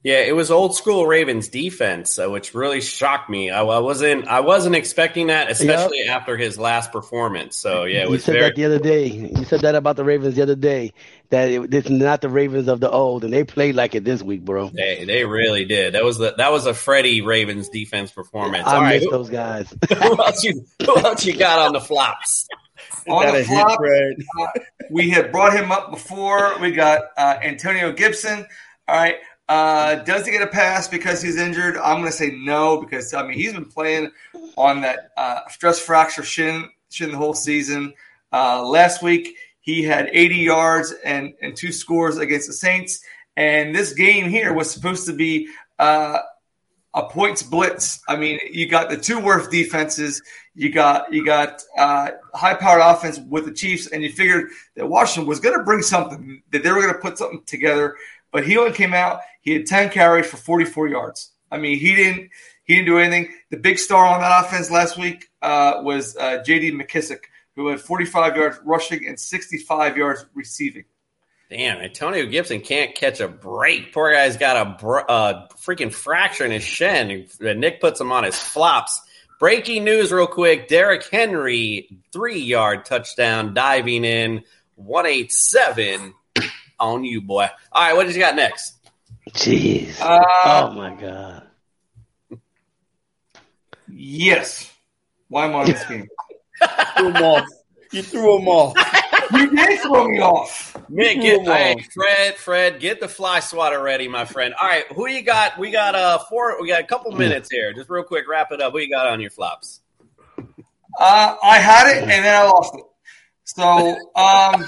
Yeah, it was old school Ravens defense, uh, which really shocked me. I, I, wasn't I wasn't expecting that, especially yep. after his last performance. So yeah, it was. You said very... that the other day. You said that about the Ravens the other day. That it, it's not the Ravens of the old, and they played like it this week, bro. They they really did. That was the that was a Freddie Ravens defense performance. I All miss right, those guys. who, else you who else you got on the flops? on the flop, uh, we had brought him up before. We got uh, Antonio Gibson. All right. Uh, does he get a pass because he's injured? I'm going to say no because I mean he's been playing on that uh, stress fracture shin shin the whole season. Uh, last week he had 80 yards and and two scores against the Saints, and this game here was supposed to be uh, a points blitz. I mean, you got the two worst defenses. You got you got uh, high powered offense with the Chiefs, and you figured that Washington was going to bring something that they were going to put something together. But he only came out. He had 10 carries for 44 yards. I mean, he didn't he didn't do anything. The big star on that offense last week uh, was uh, J.D. McKissic, who had 45 yards rushing and 65 yards receiving. Damn, Antonio Gibson can't catch a break. Poor guy's got a br- uh, freaking fracture in his shin. Nick puts him on his flops. Breaking news, real quick: Derrick Henry, three-yard touchdown, diving in, one eight seven on you, boy. All right, what did you got next? Jeez. Uh, oh my god. Yes. Why am I on this game? threw him off. You threw him off. you did throw me off. Nick, get, hey, Fred, Fred, get the fly swatter ready, my friend. All right, who you got? We got uh four. We got a couple minutes here. Just real quick, wrap it up. Who you got on your flops? Uh, I had it and then I lost it. So um,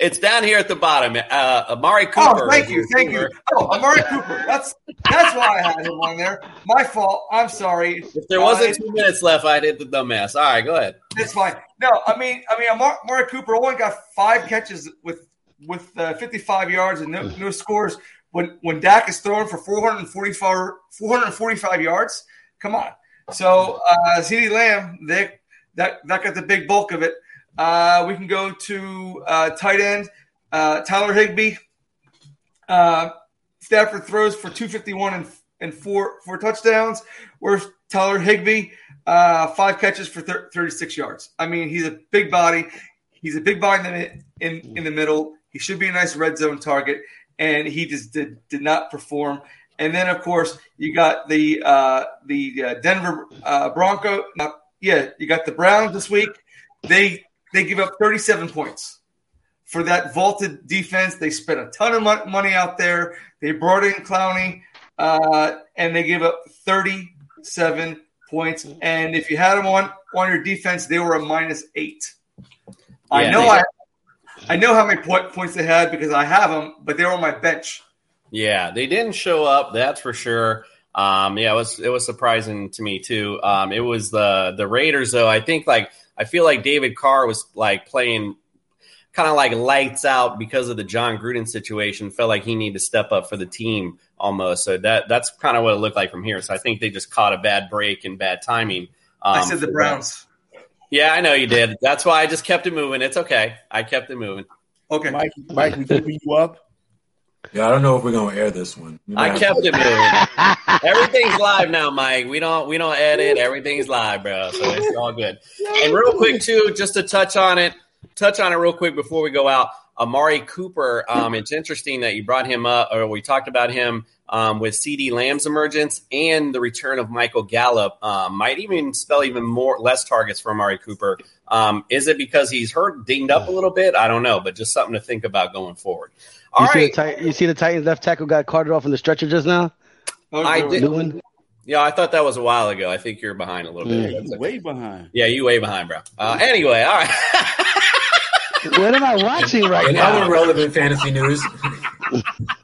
it's down here at the bottom. Uh, Amari Cooper. Oh, thank you, thank you. Oh, Amari Cooper. That's that's why I had him on there. My fault. I'm sorry. If there wasn't uh, two minutes left, I'd hit the dumbass. All right, go ahead. That's fine. No, I mean, I mean, Amari, Amari Cooper only got five catches with with uh, 55 yards and no, no scores. When when Dak is throwing for 445 445 yards, come on. So uh, CeeDee Lamb, they that that got the big bulk of it. Uh, we can go to uh, tight end uh, Tyler Higbee. Uh, Stafford throws for 251 and, and four four touchdowns. Where's Tyler Higbee? Uh, five catches for thir- 36 yards. I mean, he's a big body. He's a big body in the, in, in the middle. He should be a nice red zone target, and he just did did not perform. And then, of course, you got the uh, the uh, Denver uh, Bronco. yeah, you got the Browns this week. They they give up 37 points for that vaulted defense. They spent a ton of money out there. They brought in Clowney, uh, and they give up 37 points. And if you had them on on your defense, they were a minus eight. I know I I know how many point, points they had because I have them, but they were on my bench. Yeah, they didn't show up. That's for sure. Um, yeah, it was it was surprising to me too. Um, it was the the Raiders though. I think like I feel like David Carr was like playing kind of like lights out because of the Jon Gruden situation. Felt like he needed to step up for the team almost. So that that's kind of what it looked like from here. So I think they just caught a bad break and bad timing. I um, said the Browns. Yeah, I know you did. That's why I just kept it moving. It's okay. I kept it moving. Okay, Mike, Mike, we keeping you up? Yeah, I don't know if we're gonna air this one. I kept to- it moving. Everything's live now, Mike. We don't we don't edit. Everything's live, bro. So it's all good. And real quick too, just to touch on it, touch on it real quick before we go out. Amari Cooper. Um, it's interesting that you brought him up, or we talked about him um, with CeeDee Lamb's emergence and the return of Michael Gallup. Um, might even spell even more less targets for Amari Cooper. Um, is it because he's hurt, dinged up a little bit? I don't know, but just something to think about going forward. All you, see the Tit- you see the Titans left tackle got carted off in the stretcher just now? I did. Lewan? Yeah, I thought that was a while ago. I think you're behind a little bit. That's okay. Way behind. Yeah, you way behind, bro. Uh, anyway, all right. What am I watching right In now? other relevant fantasy news,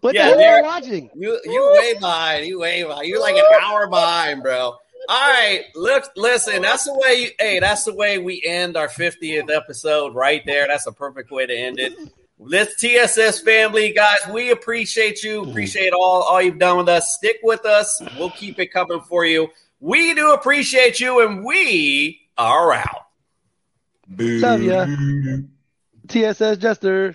What Yeah, the hell am Derek- I watching? You you way behind. You way behind. You're like an hour behind, bro. All right, look, listen. That's the way. You, hey, that's the way we end our 50th episode right there. That's a perfect way to end it. This TSS family, guys, we appreciate you. Mm-hmm. Appreciate all all you've done with us. Stick with us. We'll keep it coming for you. We do appreciate you, and we are out. Love ya. TSS Jester.